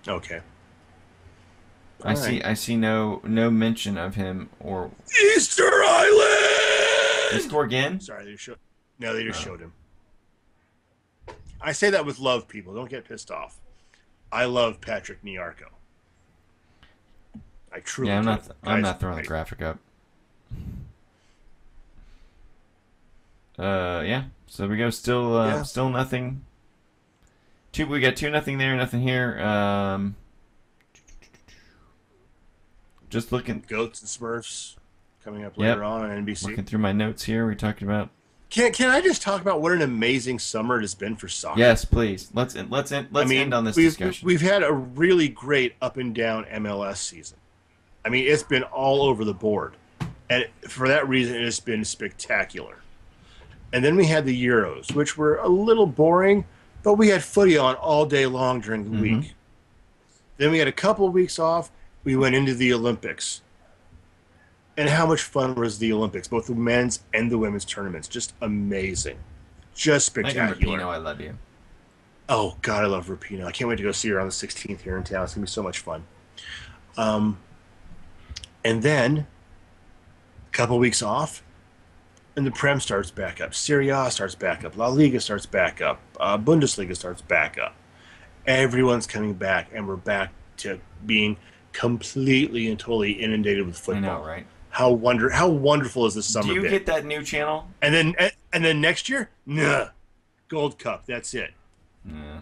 Okay. I see. I see no no mention of him or Easter Island. score again. Sorry, they showed. No, they just Oh. showed him. I say that with love, people. Don't get pissed off. I love Patrick Nyarko. I truly. Yeah, I'm do. not. I'm not throwing the graphic up. Uh, yeah. So we go. Still, uh, Yeah. still nothing. Two. We got two nothing there, nothing here. Um, just looking, Goats and Smurfs coming up Yep. later on on NBC. looking through my notes here. We talked about. Can Can I just talk about what an amazing summer it has been for soccer? Yes, please. Let's let's end, let's I mean, end on this we've, discussion. We've had a really great up and down MLS season. I mean, it's been all over the board, and for that reason, it has been spectacular. And then we had the Euros, which were a little boring, but we had footy on all day long during the Mhm. week. Then we had a couple of weeks off. We went into the Olympics. And how much fun was the Olympics, both the men's and the women's tournaments? Just amazing. Just spectacular. I love you. Oh God, I love Rapinoe. I can't wait to go see her on the 16th here in town. It's gonna be so much fun. Um, and then a couple of weeks off, and the Prem starts back up. Serie A starts back up. La Liga starts back up. Uh, Bundesliga starts back up. Everyone's coming back, and we're back to being completely and totally inundated with football. I know, right? How wonder how wonderful is this summer Do you been? get that new channel? and then and then next year, nah, Gold Cup. That's it. Yeah.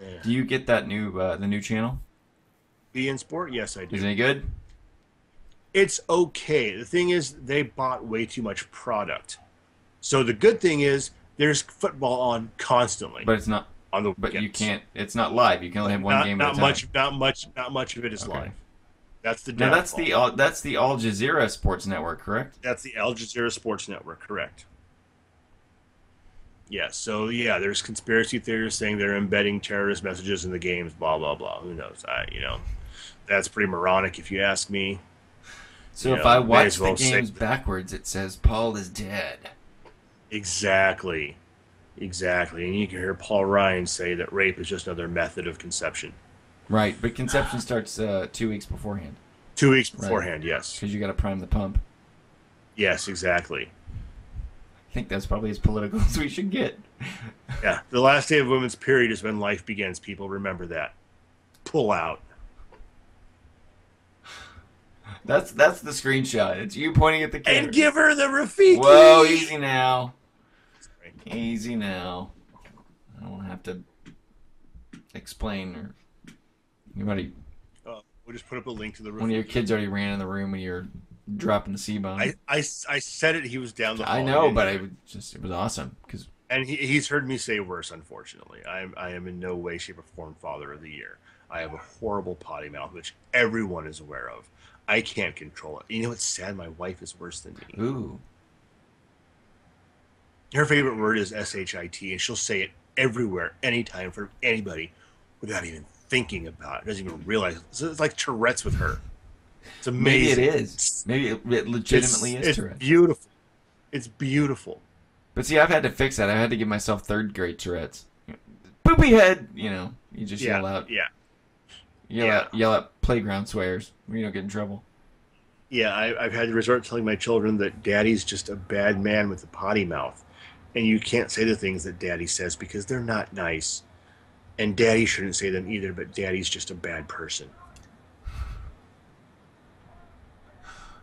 Yeah. Do you get that new uh, the new channel? Be in sport? Yes, I do. Is it good? It's okay. The thing is, they bought way too much product. So the good thing is, there's football on constantly But it's not. on the. But you can't. It's not live. You can only have one Not, game not a time. much. Not much. Not much of it is Okay. live. That's the. Now that's the Al- that's the Al Jazeera Sports Network, correct? That's the Al Jazeera Sports Network. Correct. Yeah. so yeah, there's conspiracy theories saying they're embedding terrorist messages in the games. Blah blah blah. Who knows? I you know, that's pretty moronic if you ask me. So You if know, I watch well the games backwards, it says Paul is dead. Exactly. Exactly. And you can hear Paul Ryan say that rape is just another method of conception. Right, but conception starts uh, two weeks beforehand Two weeks Right. beforehand, yes. because you got to prime the pump. Yes, exactly. I think that's probably as political *laughs* as we should get. Yeah. The last day of women's period is when life begins, people. Remember that. Pull out. That's that's the screenshot. It's you pointing at the camera. And give her the Rafiki. Whoa, easy now. Easy now. I don't have to explain or you already Uh, we'll just put up a link to the one of your kids already ran in the room when you're dropping the C bomb. I, I, I said it. He was down the hall. I know, but hear it it. was just it was awesome because and he, he's heard me say worse. Unfortunately, I am I am in no way, shape, or form father of the year. I have a horrible potty mouth, which everyone is aware of. I can't control it. You know what's sad? My wife is worse than me. ooh, Her favorite word is S H I T, and she'll say it everywhere, anytime, for anybody, without even thinking about it. Doesn't even realize. It's, it's like Tourette's with her. It's maybe amazing. it is. Maybe it, it legitimately it's, is it's Tourette's. beautiful. It's beautiful. But see, I've had to fix that. I had to give myself third grade Tourette's. Poopy head, you know. You just yeah, yell out, yeah, yell yeah. out, yell out playground swears. You don't get in trouble. yeah. I, I've had to resort to telling my children that Daddy's just a bad man with a potty mouth, and you can't say the things that Daddy says because they're not nice, and Daddy shouldn't say them either. But Daddy's just a bad person.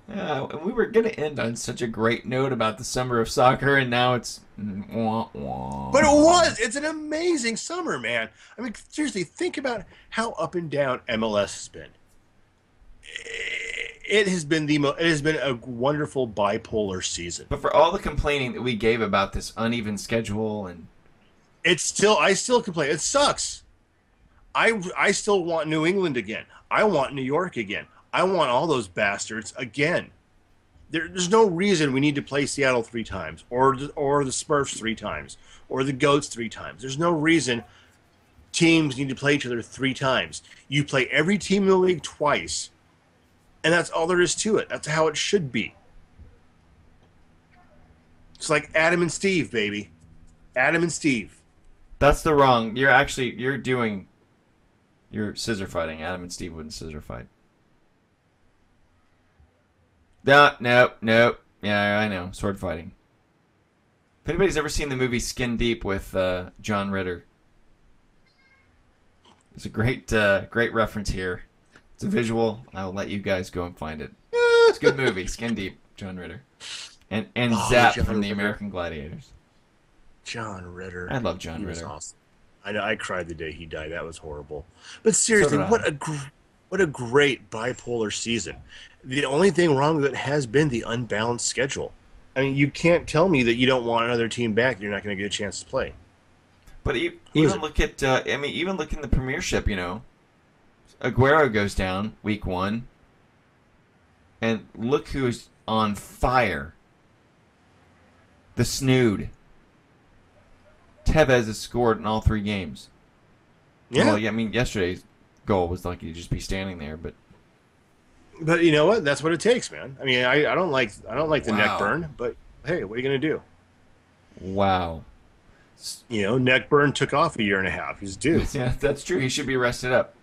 Yeah, and we were gonna end on such a great note about the summer of soccer, and now it's wah, wah. But it was. It's an amazing summer, man. I mean, seriously, think about how up and down MLS has been. It has been the mo- it has been a wonderful bipolar season. But for all the complaining that we gave about this uneven schedule and It's still I still complain. It sucks. I I still want New England again. I want New York again. I want all those bastards again. There, there's no reason we need to play Seattle three times, or or the Smurfs three times, or the Goats three times. There's no reason teams need to play each other three times. You play every team in the league twice, and that's all there is to it. That's how it should be. It's like Adam and Steve, baby. Adam and Steve. that's the wrong. You're actually you're doing. You're scissor fighting. Adam and Steve wouldn't scissor fight. No, nope, nope. Yeah, I know. Sword fighting. If anybody's ever seen the movie Skin Deep with uh, John Ritter, it's a great, uh, great reference here. It's a visual. I'll let you guys go and find it. It's a good movie, *laughs* Skin Deep, John Ritter, and and Oh, Zap John from the Ritter. American Gladiators. John Ritter. I love John He was Ritter. awesome. I. I cried the day he died. That was horrible. But seriously, I. what a gr- what a great bipolar season. The only thing wrong with it has been the unbalanced schedule. I mean, you can't tell me that you don't want another team back. You're not going to get a chance to play. But e- is even look at, uh, I mean, even look in the Premiership. You know, Aguero goes down week one, and look who's on fire. The snood. Tevez has scored in all three games. Yeah, Well, yeah, I mean, yesterday's goal was like he'd just be standing there, but but you know what? That's what it takes, man. I mean, I, I don't like I don't like the Wow. neck burn, but hey, what are you going to do? wow. You know, neck burn took off a year and a half. He's due. *laughs* Yeah, that's true. He should be rested up.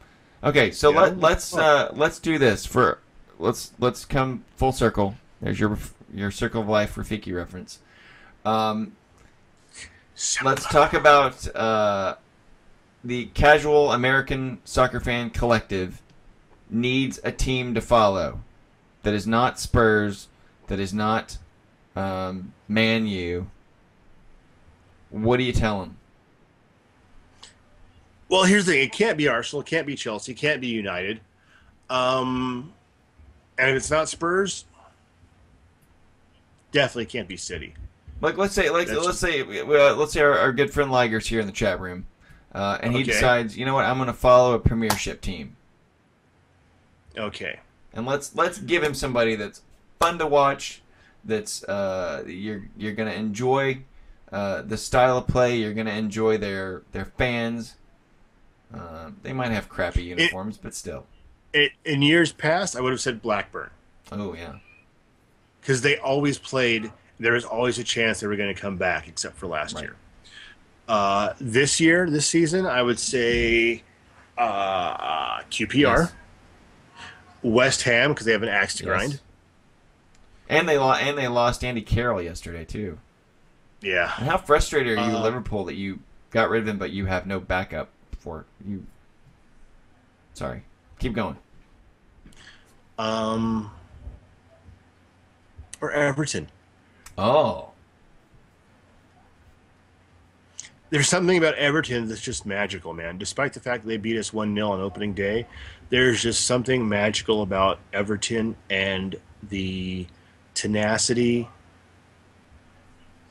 Okay, so Yeah. let, let's uh, let's do this for let's let's come full circle. There's your your circle of life Rafiki reference. Um, let's talk about uh, the casual American soccer fan collective needs a team to follow that is not Spurs, that is not um, Man U. What do you tell him? Well, here's the thing: it can't be Arsenal, it can't be Chelsea, it can't be United. Um, and if it's not Spurs, definitely can't be City. Like let's say like That's- let's say uh, let's say our, our good friend Liger's here in the chat room, uh, and he Okay. decides you know what I'm going to follow a Premiership team, Okay. and let's let's give him somebody that's fun to watch, that's uh, you're you're going to enjoy uh, the style of play, you're going to enjoy their their fans. Uh, they might have crappy uniforms, but still. It, in years past, I would have said Blackburn. Oh yeah. because they always played. There was always a chance they were going to come back, except for last Right. year. Uh, this year, this season, I would say uh, QPR, Yes. West Ham because they have an axe to Yes. grind. And they lost. And they lost Andy Carroll yesterday too. Yeah, And how frustrated are you, Uh, Liverpool, that you got rid of him, but you have no backup for you? Sorry, keep going. um, or Everton. Oh, There's something about Everton that's just magical, man. Despite the fact that they beat us 1 0 on opening day, there's just something magical about Everton and the tenacity,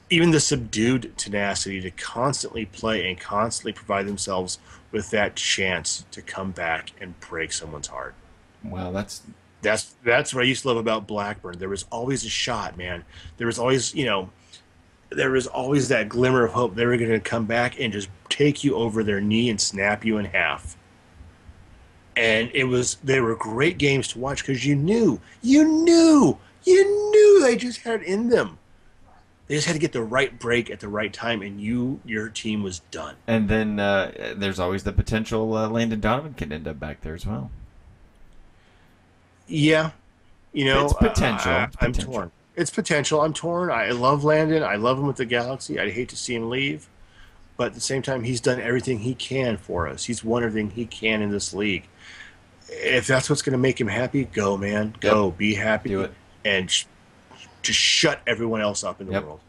even the subdued tenacity to constantly play and constantly provide themselves with that chance to come back and break someone's heart. wow, that's That's that's what I used to love about Blackburn. There was always a shot, man. There was always, you know, there was always that glimmer of hope they were going to come back and just take you over their knee and snap you in half. And it was they were great games to watch because you knew, you knew, you knew they just had it in them. They just had to get the right break at the right time, and you, your team was done. and then uh, there's always the potential uh, Landon Donovan can end up back there as well. Yeah, you know, It's potential. I, It's am torn. It's potential. I'm torn. I love Landon. I love him with the Galaxy. I'd hate to see him leave, but at the same time, he's done everything he can for us. He's won everything he can in this league. If that's what's going to make him happy, go, man. Go. Be happy. Do it. And sh- just shut everyone else up in the Yep. world.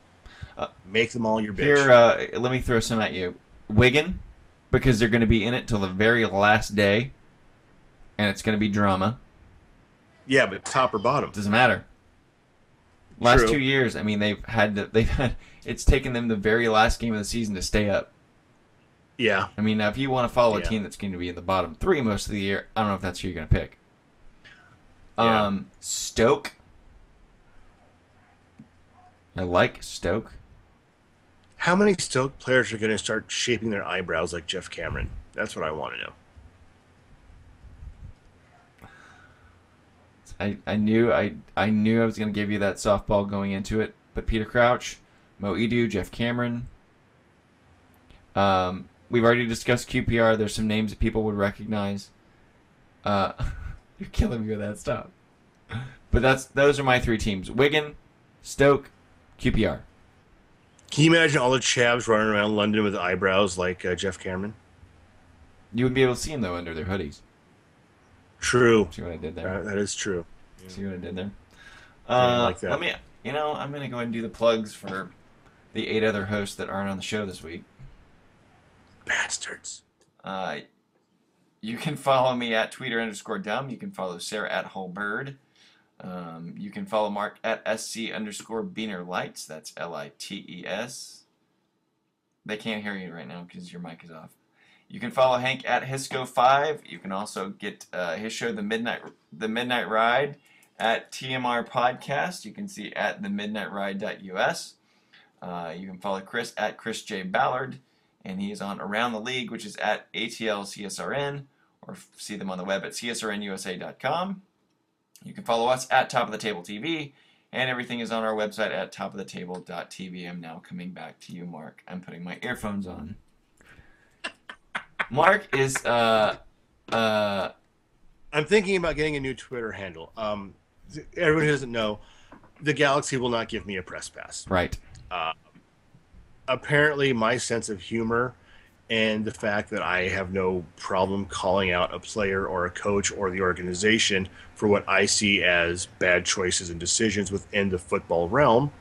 Uh, Make them all your bitch. Here, uh, let me throw some at you. Wigan, because they're going to be in it till the very last day, and it's going to be drama. yeah, but top or bottom. Doesn't matter. Last True. two years, I mean, they've had to, they've had it's taken them the very last game of the season to stay up. Yeah. I mean, if you want to follow a Yeah. team that's going to be in the bottom three most of the year, I don't know if that's who you're going to pick. Yeah. Um, Stoke. I like Stoke. How many Stoke players are going to start shaping their eyebrows like Geoff Cameron? That's what I want to know. I, I knew I I knew I was going to give you that softball going into it, but Peter Crouch, Mo Edu, Geoff Cameron. Um, we've already discussed QPR. There's some names that people would recognize. Uh, *laughs* you're killing me with that stuff. But that's those are my three teams: Wigan, Stoke, QPR. Can you imagine all the chavs running around London with eyebrows like uh, Geoff Cameron? You would be able to see them though under their hoodies. True. See what I did there? Uh, that is true. See what I did there? Yeah, I Uh, like that. Let me. You know, I'm gonna go ahead and do the plugs for the eight other hosts that aren't on the show this week. Bastards. Uh, you can follow me at Twitter underscore dumb. You can follow Sarah at Hullbird. Um, you can follow Mark at SC underscore Beaner Lights. That's L I T E S. They can't hear you right now because your mic is off. You can follow Hank at Hisco5. You can also get uh, his show, The Midnight The Midnight Ride, at TMR Podcast. You can see at themidnightride.us. Uh, you can follow Chris at Chris J. Ballard and he's on Around the League, which is at ATLCSRN, or see them on the web at csrnusa.com. You can follow us at Top of the Table TV, and everything is on our website at topoftheTable.tv. I'm now coming back to you, Mark. I'm putting my earphones on. *laughs* Mark is uh uh I'm thinking about getting a new Twitter handle. Um, everyone who doesn't know, the Galaxy will not give me a press pass. right. Apparently, my sense of humor and the fact that I have no problem calling out a player or a coach or the organization for what I see as bad choices and decisions within the football realm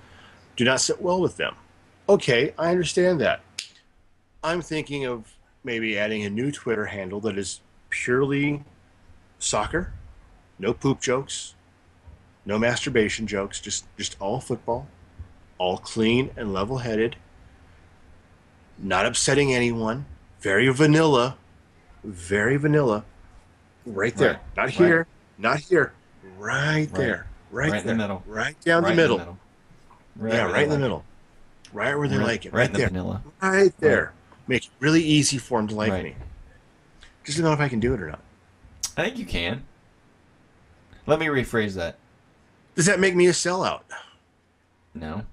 do not sit well with them. Okay, I understand that. I'm thinking of maybe adding a new Twitter handle that is purely soccer, no poop jokes, no masturbation jokes, just just all football, all clean and level-headed, not upsetting anyone, very vanilla, very vanilla. Right there, Right, not right. here, not here, right there, right, Right in the middle. right down right the middle. Right yeah, right in the middle, right where they Right- like it, Right right, the there, vanilla. right there. Make it really easy for them to like Right. me. Just don't know if I can do it or not. I think you can. Let me rephrase that. Does that make me a sellout? No.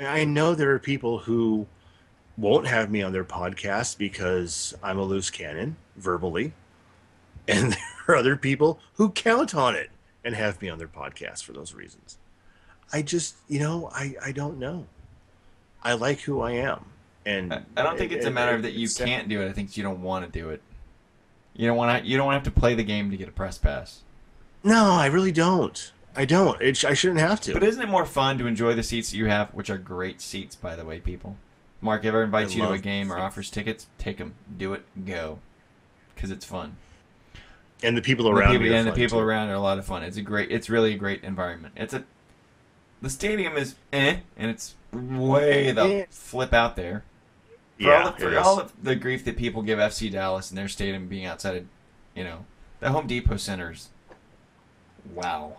I know there are people who won't have me on their podcast because I'm a loose cannon verbally. *laughs* And there are other people who count on it and have me on their podcast for those reasons. I just, you know, I, I don't know. I like who I am. And I, I don't think it's a matter of that you can't do it. I think you don't want to do it. You don't want to. You don't have to play the game to get a press pass. No, I really don't. I don't. It, sh- I shouldn't have to. But isn't it more fun to enjoy the seats that you have, which are great seats, by the way, people? Mark ever invites I you to a game or offers tickets, take them, do it, go, because it's fun. and the people around The around people, are and the people too. around are a lot of fun. It's a great. It's really a great environment. It's a. The stadium is eh, and it's way the flip out there. For Yeah, all the, for all of the grief that people give FC Dallas and their stadium being outside of, you know, the Home Depot centers. Wow.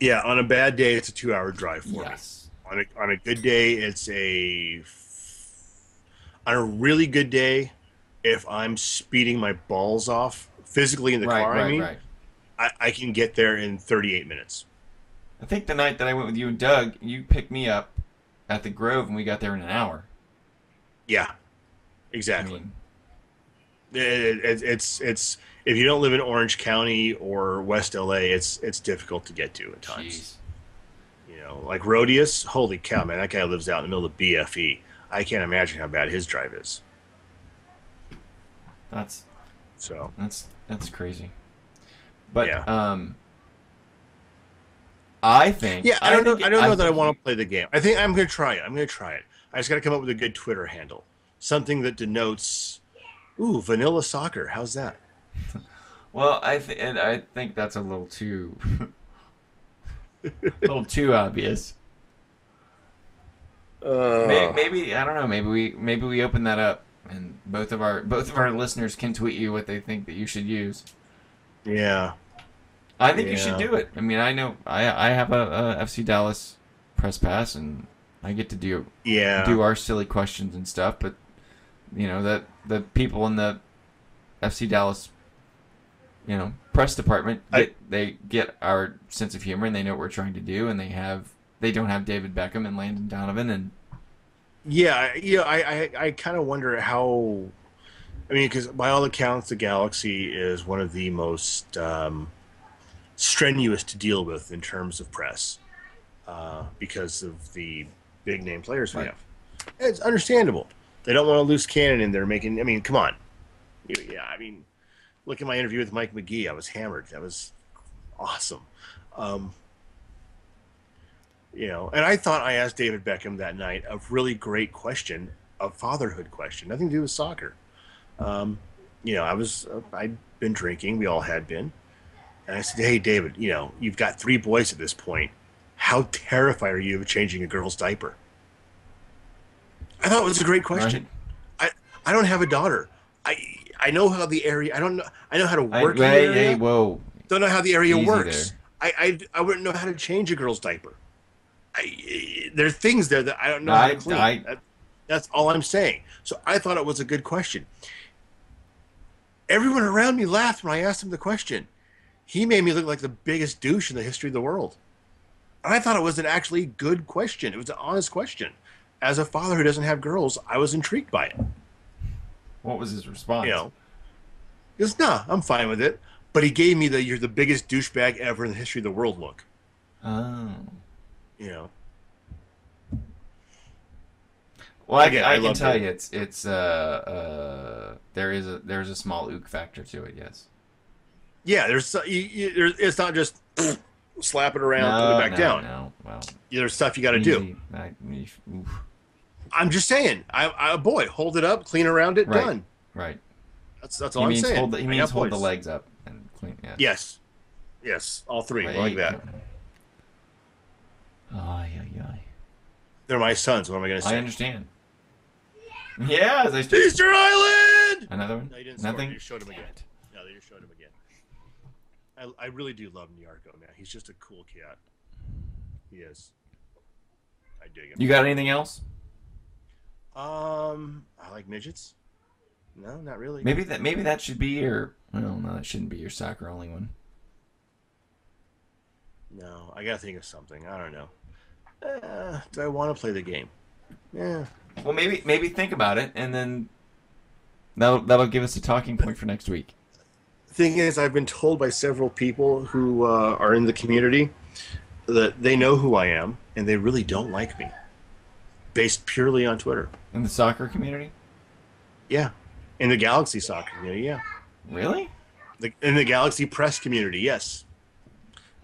yeah. On a bad day, it's a two-hour drive for me. Yes. on a, on a good day it's a on a really good day if i'm speeding my balls off physically in the right, car right, i mean right. I, I can get there in 38 minutes I think the night that I went with you and Doug, you picked me up at the Grove, and we got there in an hour. yeah I exactly mean, It- it- it's it's if you don't live in orange county or west la it's it's difficult to get to at times jeez. you know like rodius holy cow man that guy lives out in the middle of bfe i can't imagine how bad his drive is That's so that's that's crazy. But Yeah. um, I think Yeah, I don't know. think- I don't know that I want to play the game. I think I'm going to try it. I'm going to try it. I just got to come up with a good Twitter handle, something that denotes, ooh, vanilla soccer. How's that? *laughs* Well, I th- and I think that's a little too, *laughs* a little too obvious. Maybe, maybe I don't know. Maybe we maybe we open that up, and both of our both of our listeners can tweet you what they think that you should use. Yeah, I think you should do it. I mean, I know I I have a, a FC Dallas press pass, and I get to do yeah. do our silly questions and stuff. But you know that the people in the FC Dallas, you know, press department, I- they get our sense of humor and they know what we're trying to do, and they have they don't have David Beckham and Landon Donovan, and Yeah, I- yeah. I I, I kind of wonder how. I mean, because by all accounts, the Galaxy is one of the most um, strenuous to deal with in terms of press, uh, because of the big name players we Right. have. It's understandable. They don't want to lose cannon in there making. I mean, come on. Yeah, I mean, look at my interview with Mike Magee. I was hammered. That was awesome. Um, you know, and I thought I asked David Beckham that night a really great question, a fatherhood question, nothing to do with soccer. Um, you know, I was uh, I'd been drinking, we all had been, and I said, "Hey, David, you know, you've got three boys at this point. How terrified are you of changing a girl's diaper?" I thought it was a great question. I I don't have a daughter. I I know how the area. I don't know. I know how to work. the hey, area hey, whoa, don't know how the area Easy works. there. I, I I wouldn't know how to change a girl's diaper. I, there are things there that I don't know No, how to clean. I- That- that's all I'm saying. So I thought it was a good question. Everyone around me laughed when I asked him the question. He made me look like the biggest douche in the history of the world. And I thought it was an actually good question. It was an honest question. As a father who doesn't have girls, I was intrigued by it. what was his response? You know, he goes, "Nah, I'm fine with it." But he gave me the "You're the biggest douchebag ever in the history of the world" look. Oh. You know, Well, I, Again, I, I can tell it. you, it's it's uh uh there is a there's a small ook factor to it. Yes. yeah. There's, so- you, you, there's it's not just *clears throat* slap it around, put it back no, down. No, well, There's stuff you got to do. I. I'm just saying, I, I boy, hold it up, clean around it, Right. done. right. That's that's all He I'm means saying. hold the, he I means hold the legs up and clean. Yeah. Yes, yes, all three Right. like that. Ay, ay, ay. They're my sons. What am I going to say? I understand. Yeah, as I Easter Island. another one. No, you didn't score. Nothing. You showed him again. No, they just showed him again. I, I really do love Nyarko, man. He's just a cool cat. He is. I dig him. You got anything else? Um, I like midgets. No, not really. Maybe that maybe that should be your. Well, no, that shouldn't be your soccer only one. No, I gotta think of something. I don't know. Uh, do I want to play the game? Yeah. Well, maybe maybe think about it, and then that'll that'll give us a talking point for next week. Thing is, I've been told by several people who uh, are in the community that they know who I am and they really don't like me, based purely on Twitter. In the soccer community, Yeah, in the Galaxy soccer community. Yeah, really? the, in the Galaxy press community. Yes,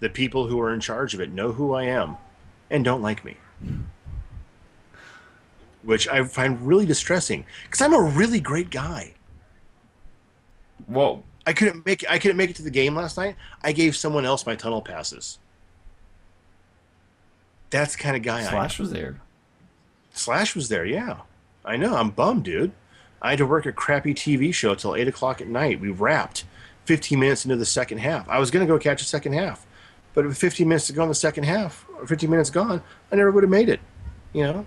the people who are in charge of it know who I am and don't like me. Which I find really distressing because I'm a really great guy. Well, I couldn't make I couldn't make it to the game last night. I gave someone else my tunnel passes. That's the kind of guy I. Slash was there. Slash was there, yeah. I know. I'm bummed, dude. I had to work a crappy TV show till eight o'clock at night. We wrapped 15 minutes into the second half. I was gonna go catch a second half, but with 15 minutes to go in the second half, or 15 minutes gone, I never would have made it. You know.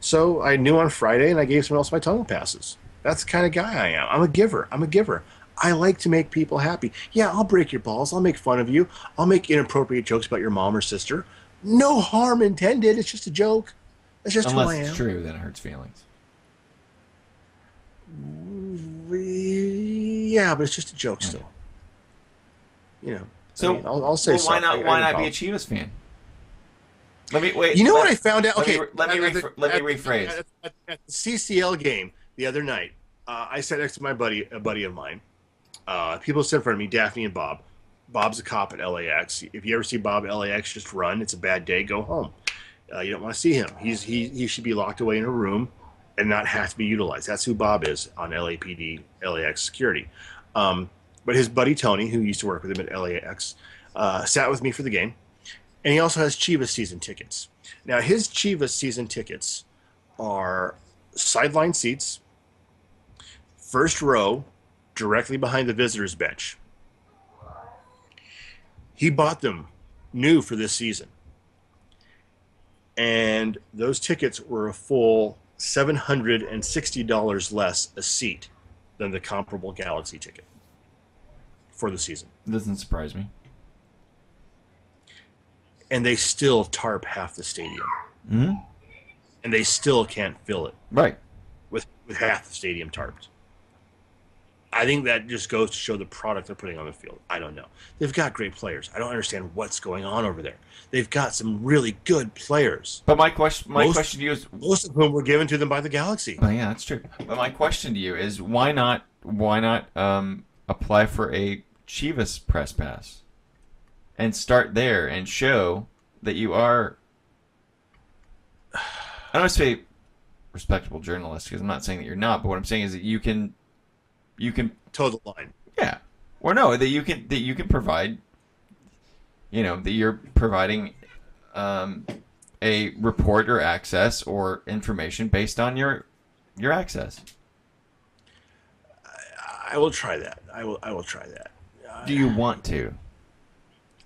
So I knew on Friday, and I gave someone else my tunnel passes. That's the kind of guy I am. I'm a giver. I'm a giver. I like to make people happy. Yeah, I'll break your balls. I'll make fun of you. I'll make inappropriate jokes about your mom or sister. No harm intended. It's just a joke. That's just who I Unless am. it's true, then it hurts feelings. Yeah, but it's just a joke hmm. still. You know. So I mean, I'll, I'll say well, why not? I- Why not be a Chivas fan? Let me wait. You know let- what I found out? let me Okay, let me at let me at- rephrase. At, at- at the CCL game the other night, uh, I sat next to my buddy, a buddy of mine. Uh, people sit in front of me, Daphne and Bob. Bob's a cop at LAX. If you ever see Bob at LAX, just run. It's a bad day. Go home. Uh, you don't want to see him. He's he he should be locked away in a room and not have to be utilized. That's who Bob is on LAPD LAX security. Um, but his buddy Tony, who used to work with him at LAX, uh, sat with me for the game, and he also has Chivas season tickets. Now his Chivas season tickets are sideline seats, first row, directly behind the visitors bench. He bought them new for this season. And those tickets were a full $760 less a seat than the comparable Galaxy ticket for the season. Doesn't surprise me. And they still tarp half the stadium. hmm And they still can't fill it Right. with, with half the stadium tarped. I think that just goes to show the product they're putting on the field. I don't know. They've got great players. I don't understand what's going on over there. They've got some really good players, But my question, my Most- question to you is, most of whom were given to them by the Galaxy. oh yeah, that's true. But my question to you is, why not, why not um, apply for a Chivas press pass, and start there and show that you are. I don't want to say respectable journalist because I'm not saying that you're not, but what I'm saying is that you can, you can Toe the line. Yeah. Or no, that you can that you can provide you know, that you're providing um, a report or access or information based on your your access. I will try that. I will. I will try that. Do you want to?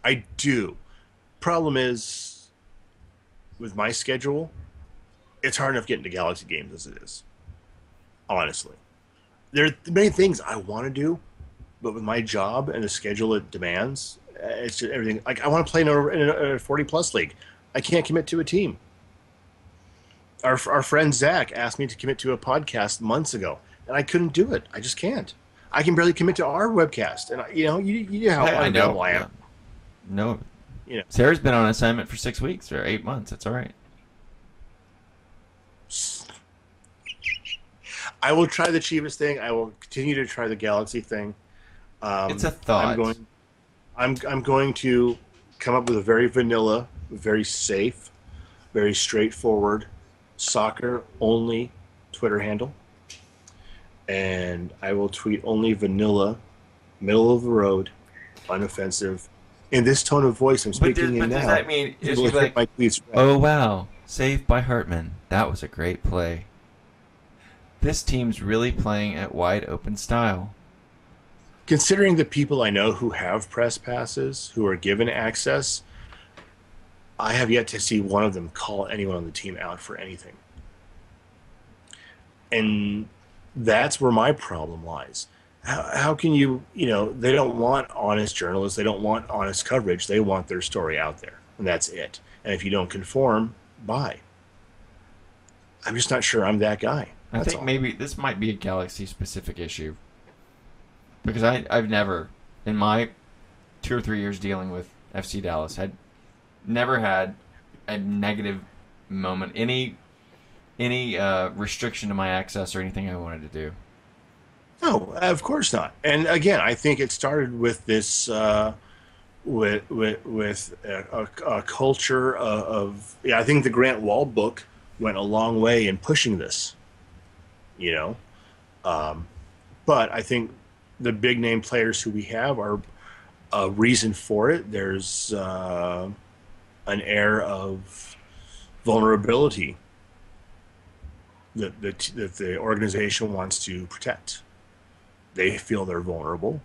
I do. Problem is, with my schedule, it's hard enough getting to Galaxy games as it is. Honestly, there are many things I want to do, but with my job and the schedule it demands, uh, it's just everything. Like I want to play in a, in a forty plus league, I can't commit to a team. Our our friend Zach asked me to commit to a podcast months ago, and I couldn't do it. I just can't. I can barely commit to our webcast, and I, you know, you, you know how Hey, I know. I am. No. You know. Sarah's been on assignment for six weeks or eight months. That's all right. I will try the Chivas thing. I will continue to try the Galaxy thing. Um, It's a thought. I'm going. I'm I'm going to come up with a very vanilla, very safe, very straightforward, soccer only Twitter handle, and I will tweet only vanilla, middle of the road, unoffensive, in this tone of voice I'm But, speaking does, in but does now. that mean is People you hear like, my tweets read. oh wow, saved by Hartman. That was a great play. This team's really playing at wide open style. considering the people I know who have press passes, who are given access, I have yet to see one of them call anyone on the team out for anything. And that's where my problem lies. how, how can you you know they don't want honest journalists they don't want honest coverage they want their story out there and that's it and if you don't conform bye i'm just not sure i'm that guy I that's think all. maybe this might be a Galaxy specific issue because I I've never in my two or three years dealing with FC Dallas had never had a negative moment any any uh, restriction to my access or anything I wanted to do. no of course not. And again i think it started with this uh with with with a, a, culture of, of yeah i think the Grant Wahl book went a long way in pushing this you know? Um but i think the big name players who we have are a reason for it. There's uh an air of vulnerability that, that, that the organization wants to protect they feel they're vulnerable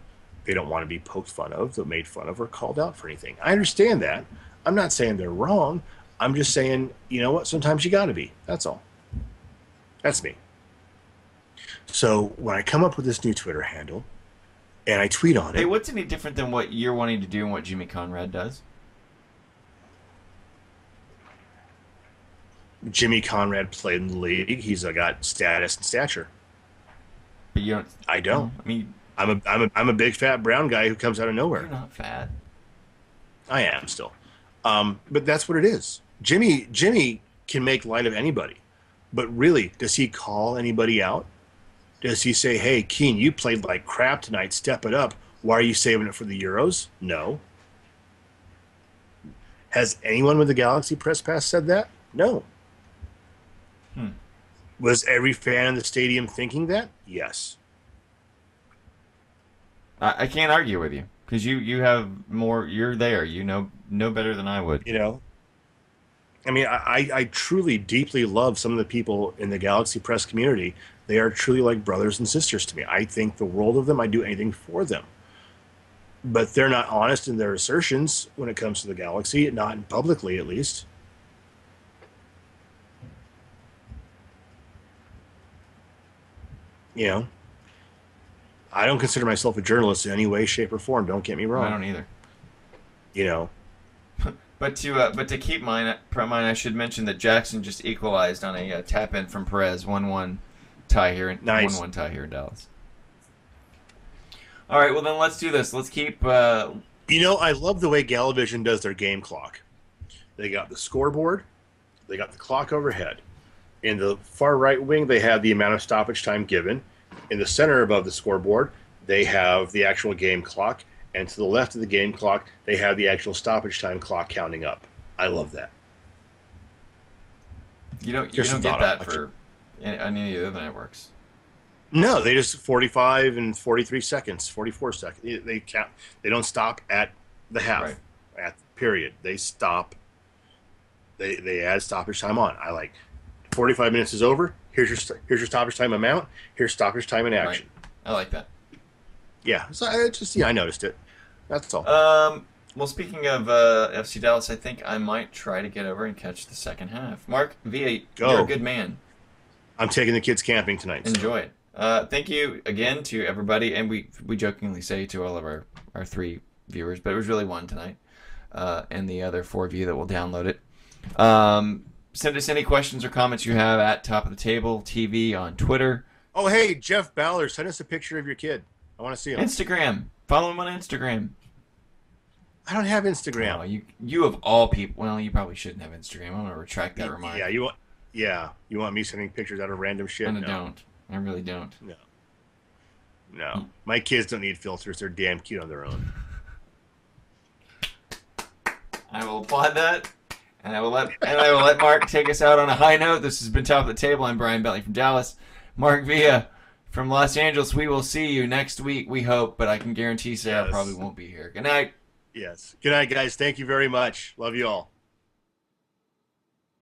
they don't want to be poked fun of, or made fun of, or called out for anything. I understand that. I'm not saying they're wrong. I'm just saying, you know what? Sometimes you got to be. That's all. That's me. So when I come up with this new Twitter handle and I tweet on it. Hey, what's any different than what you're wanting to do and what Jimmy Conrad does? Jimmy Conrad played in the league. He's uh, got status and stature. But you don't. I don't. I mean, I'm a, I'm a, I'm a big fat brown guy who comes out of nowhere. you're not fat. I am still. Um, but that's what it is. Jimmy Jimmy can make light of anybody. But really, does he call anybody out? Does he say, "Hey, Keane, you played like crap tonight. Step it up. Why are you saving it for the Euros?" No. Has anyone with the Galaxy Press Pass said that? No. Was every fan in the stadium thinking that? Yes. I, I can't argue with you because you you have more. You're there. You know know better than I would. you know i mean I, I truly deeply love some of the people in the galaxy press community they are truly like brothers and sisters to me i think the world of them i do anything for them but they're not honest in their assertions when it comes to the galaxy not publicly at least you know i don't consider myself a journalist in any way shape or form don't get me wrong I don't either. you know *laughs* But to uh, but to keep mine mine, I should mention that Jackson just equalized on a uh, tap in from Perez, one one tie here, in, Nice. one one tie here in Dallas. All right, well then let's do this. Let's keep. Uh, You know, I love the way Galavision does their game clock. They got the scoreboard, they got the clock overhead. In the far right wing, they have the amount of stoppage time given. In the center above the scoreboard, they have the actual game clock. And to the left of the game clock, they have the actual stoppage time clock counting up. I love that. you don't you Here's don't get that on- for any, on any of the other networks. No, they just 45 and 43 seconds, 44 seconds. They- They count. They don't stop at the half, Right. at the period. They stop. They they add stoppage time on. I like 45 minutes is over. Here's your here's your stoppage time amount. Here's stoppage time in action. I like that. Yeah, so I just yeah, I noticed it. That's all. Um, well, speaking of uh, FC Dallas, I think I might try to get over and catch the second half. Mark Villa, Go. you're a good man. I'm taking the kids camping tonight. so- Enjoy it. Uh, thank you again to everybody, and we we jokingly say to all of our our three viewers, but it was really one tonight, uh, and the other four of you that will download it. Um, send us any questions or comments you have at Top of the Table TV on Twitter, Oh hey, Jeff Ballard, send us a picture of your kid. I want to see him. Instagram. Follow him on Instagram. I don't have Oh, Instagram. you you of all people. Well, you probably shouldn't have Instagram. I'm gonna retract that reminder. yeah, you want yeah, you want me sending pictures out of random shit? I No. don't. I really don't. No. No. My kids don't need filters. They're damn cute on their own. *laughs* I will applaud that, and I will let and I will let Mark take us out on a high note. This has been top of the table. I'm Brian Bentley from Dallas. Mark Villa from Los Angeles. We will see you next week. We hope, but I can guarantee Sarah Yes. probably won't be here. Good night. Yes. Good night, guys. Thank you very much. Love you all.